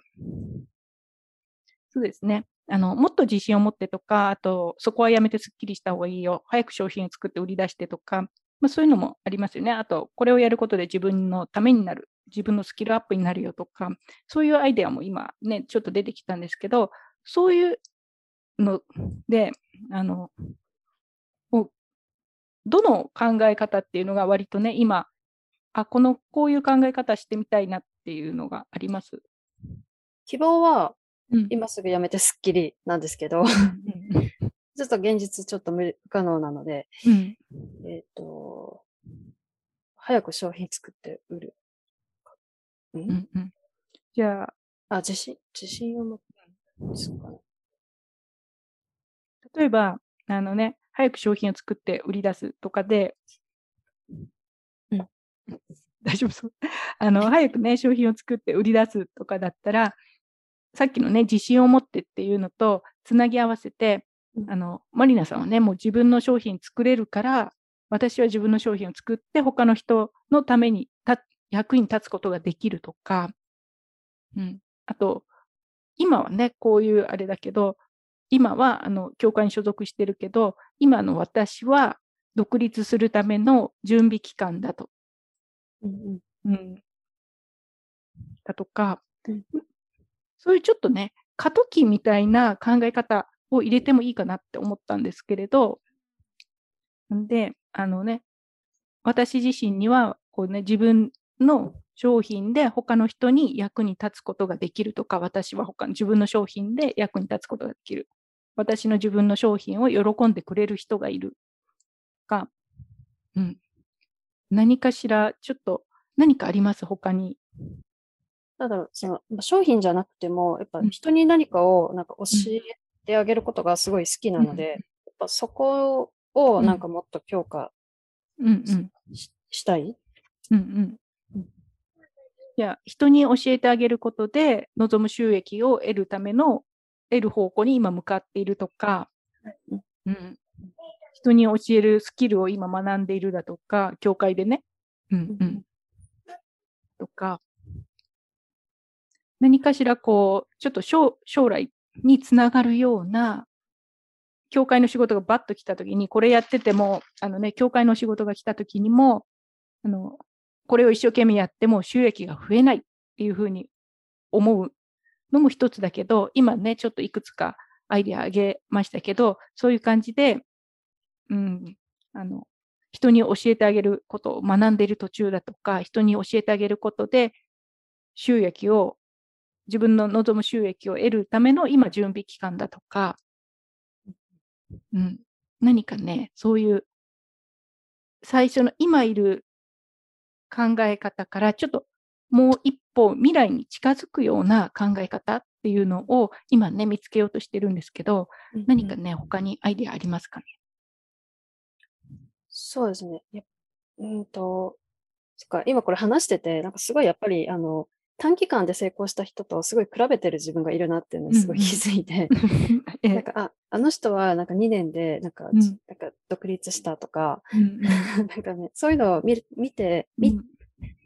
そうですね。あの、もっと自信を持ってとか、あと、そこはやめてすっきりした方がいいよ。早く商品を作って売り出してとか、まあ、そういうのもありますよね。あと、これをやることで自分のためになる。自分のスキルアップになるよとか、そういうアイデアも今ね、ちょっと出てきたんですけど、そういうので、あの、どの考え方っていうのが割とね、今、あ、この、こういう考え方してみたいなっていうのがあります？希望はうん今すぐやめてスッキリなんですけど、うん [LAUGHS] ちょっと現実ちょっと無理不可能なので、うんえっ、と、早く商品作って売る。ん？うんうんじゃあ、あ、自信、自信を持って、そうかな。例えば、あのね、早く商品を作って売り出すとかで、うん大丈夫そう？[LAUGHS] あの、早くね、商品を作って売り出すとかだったら、さっきのね、自信を持ってっていうのとつなぎ合わせて、うんあの、マリナさんはね、もう自分の商品作れるから、私は自分の商品を作って他の人のためにた役に立つことができるとか、うん。あと、今はね、こういうあれだけど、今はあの教会に所属してるけど、今の私は独立するための準備期間だと。うんだとか、うん。そういうちょっとね、過渡期みたいな考え方を入れてもいいかなって思ったんですけれど、んで、あのね、私自身にはこう、ね、自分の商品で他の人に役に立つことができるとか、私は他の自分の商品で役に立つことができる。私の自分の商品を喜んでくれる人がいる。か、うん。何かしら、ちょっと何かあります？他に。なんだろう、その、まあ商品じゃなくても、やっぱうん人に何かをなんか教えてあげることがすごい好きなので、うんやっぱそこをうんなんかもっと強化うんうん。ししたい？うんうんうん。じゃあ、人に教えてあげることで、望む収益を得るための、得る方向に今向かっているとか、うん。うん、人に教えるスキルを今学んでいるだとか、教会でね、うんうん、とか、何かしらこう、ちょっと将将来につながるような、教会の仕事がバッと来たときに、これやってても、あのね、教会の仕事が来たときにも、あの、これを一生懸命やっても収益が増えないっていうふうに思うのも一つだけど、今ね、ちょっといくつかアイディアあげましたけど、そういう感じで、うん、あの、人に教えてあげることを学んでいる途中だとか、人に教えてあげることで、収益を、自分の望む収益を得るための今準備期間だとか、うん、何かね、そういう最初の今いる考え方からちょっともう一歩未来に近づくような考え方っっていうのを今ね見つけようとしてるんですけど、何かね他にアイデアありますかね？そうですね。やうんと、そっか、今これ話してて、なんかすごいやっぱり、あの、短期間で成功した人とすごい比べてる自分がいるなっていうのにすごい気づいて、[LAUGHS] なんか、あ、あの人はなんか2年でなんか、うん。なんか独立したとか、うんうん。[LAUGHS] なんかね、そういうのを見る見て、見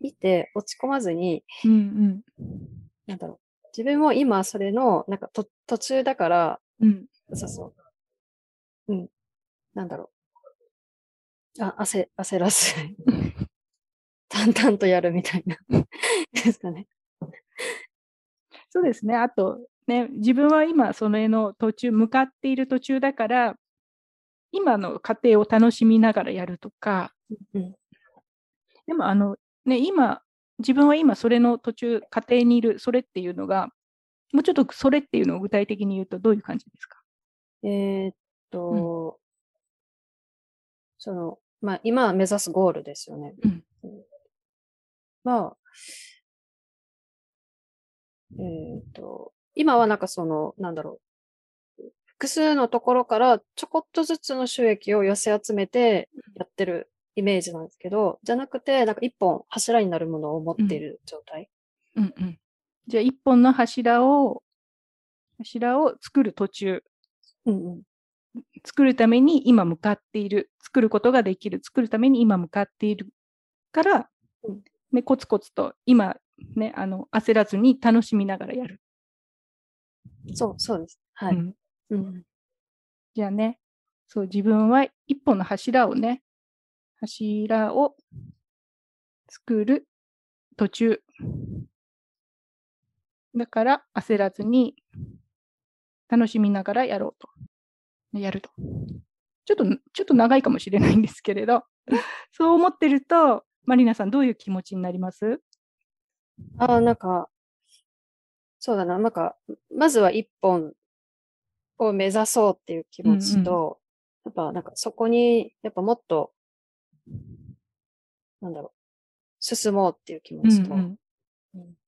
見て落ち込まずに、うんうん。なんだろう、自分も今それの、なんかと途中だから、うん。そうそう、うん、なんだろう、あ、焦、焦らず、[LAUGHS] 淡々とやるみたいな、ですかね。[LAUGHS] そうですね。あと、ね、自分は今、それの途中、向かっている途中だから、今の過程を楽しみながらやるとか、うんでも、あの、ね、今、自分は今、それの途中、過程にいる、それっていうのが、もうちょっとそれっていうのを具体的に言うと、どういう感じですか？えーっと、その、まあ、今目指すゴールですよね。うん。まあ、えーっと、今はなんかその、なんだろう、複数のところからちょこっとずつの収益を寄せ集めてやってるイメージなんですけど、じゃなくて、なんか一本柱になるものを持っている状態。うんうん。じゃあ、一本の柱を、柱を作る途中、うんうん。作るために今向かっている、作ることができる、作るために今向かっているから、うん。ね、コツコツと今、ね、あの焦らずに楽しみながらやる。そう、そうです。はい。うんうん。じゃあね、そう、自分は一本の柱をね、柱を作る途中。だから焦らずに楽しみながらやろうと。やると。ちょっと、ちょっと長いかもしれないんですけれど、[LAUGHS] そう思ってると、マリナさんどういう気持ちになります？ああ、なんか、そうだな、なんか、まずは一本を目指そうっていう気持ちと、やっぱなんかそこに、やっぱもっと、なんだろう、進もうっていう気持ちと、うんうん。うん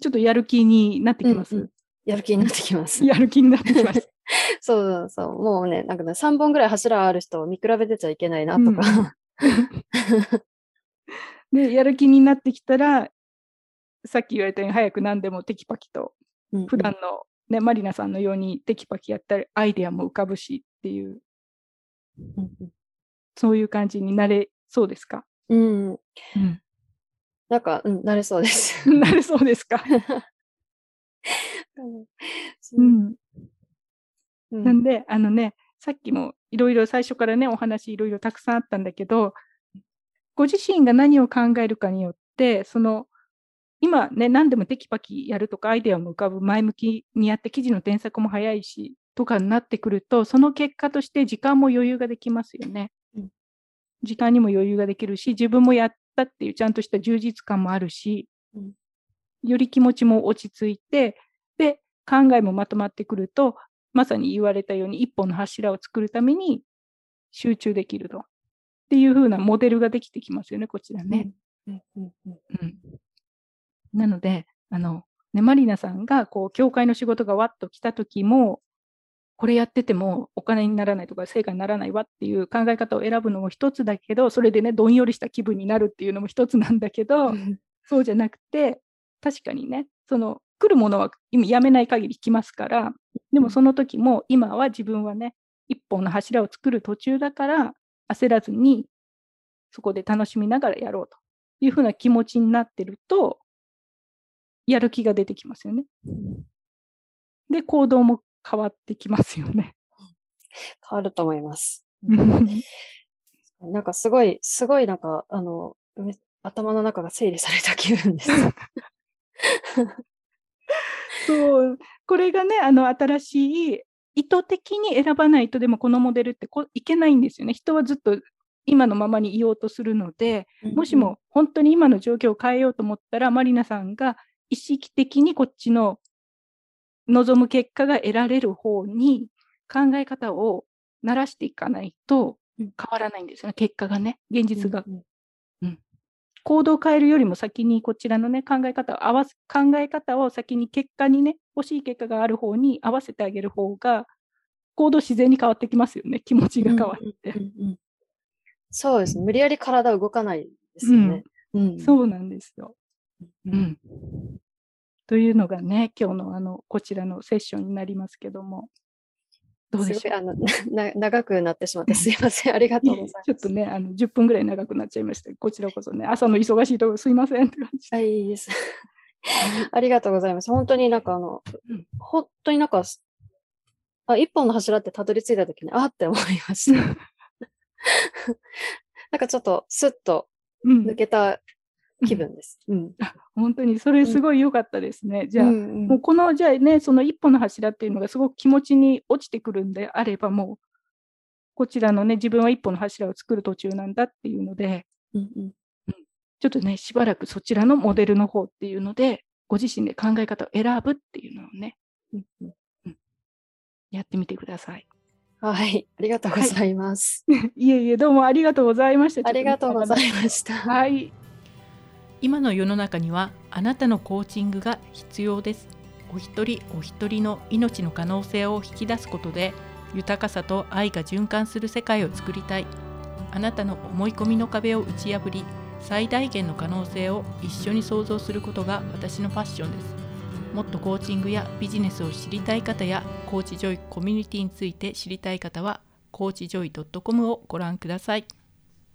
ちょっとやる気になってきます、うんうん。やる気になってきます。[LAUGHS] やる気になってきます。[LAUGHS] そうそうそう、もうね、なんかね、3本ぐらい柱ある人を見比べてちゃいけないなとか、[LAUGHS] で、やる気になってきたら、さっき言われたように早く何でもテキパキと、うん。普段の、ね、マリナさんのようにテキパキやったり、アイデアも浮かぶしっていう、うんそういう感じになれそうですか、うん、うん。うん、なんか、うん、なれそうです。[LAUGHS] なれそうですか、[LAUGHS] うん、うん。なんで、あのね、さっきもいろいろ最初からね、お話いろいろたくさんあったんだけど、ご自身が何を考えるかによって、その、今ね、何でもテキパキやるとか、アイデアも浮かぶ、前向きにやって、記事の添削も早いし、とかになってくると、その結果として時間も余裕ができますよね。うん。時間にも余裕ができるし、自分もやったっていうちゃんとした充実感もあるし、うん。より気持ちも落ち着いて、で、考えもまとまってくると、まさに言われたように一本の柱を作るために集中できると。っていう風なモデルができてきますよね、こちらね。うん。うん。うん。うんなので、あの、ね、マリナさんが、こう、教会の仕事がわっと来た時も、これやっててもお金にならないとか成果にならないわっていう考え方を選ぶのも一つだけど、それでね、どんよりした気分になるっていうのも一つなんだけど、うん。そうじゃなくて、確かにね、その来るものは今やめない限り来ますから、でもその時も今は自分はね、一本の柱を作る途中だから、焦らずにそこで楽しみながらやろうというふうな気持ちになってると、やる気が出てきますよね。で、行動も変わってきますよね。変わると思います。うんなんかすごい、すごいなんか、あの、め頭の中が整理された気分です。そう、これがね、あの新しい意図的に選ばないと、でもこのモデルってこいけないんですよね。人はずっと今のままにいようとするので、もしも本当に今の状況を変えようと思ったら、マリナさんが意識的にこっちの望む結果が得られる方に考え方を慣らしていかないとうん。変わらないんですよね、結果がね、現実が。うんうん。行動を変えるよりも先にこちらのね考え方を合わせ考え方を先に結果にね欲しい結果がある方に合わせてあげる方が行動自然に変わってきますよね気持ちが変わって、うんうんうん、そうですね。無理やり体動かないですよね、うん、そうなんですよ、うん、というのがね今日のあのこちらのセッションになりますけどもどうでしょう？あの [LAUGHS] な長くなってしまってすいません。ありがとうございます。ちょっとね、あの10分ぐらい長くなっちゃいました。こちらこそね、朝の忙しいところすいませんって感じ。はい、いいです。[LAUGHS] ありがとうございます。本当になんかあの、うん、本当になんか、あ一本の柱ってたどり着いたときに、あって思いました。[LAUGHS] なんかちょっとスッと抜けた気分です。うん、[LAUGHS] 本当にそれすごい良かったですね。うん、じゃあ、うんうん、もうこのじゃあねその一本の柱っていうのがすごく気持ちに落ちてくるんであればもうこちらのね自分は一本の柱を作る途中なんだっていうので、うんうん、ちょっとねしばらくそちらのモデルの方っていうのでご自身で考え方を選ぶっていうのをね、うんうん、やってみてください。はい、ありがとうございます。はい、[LAUGHS] いえいえ、どうもありがとうございました。ありがとうございました。はい。今の世の中にはあなたのコーチングが必要です。お一人お一人の命の可能性を引き出すことで豊かさと愛が循環する世界を作りたい。あなたの思い込みの壁を打ち破り最大限の可能性を一緒に創造することが私のファッションです。もっとコーチングやビジネスを知りたい方やコーチジョイコミュニティについて知りたい方はコーチジョイ .com をご覧ください。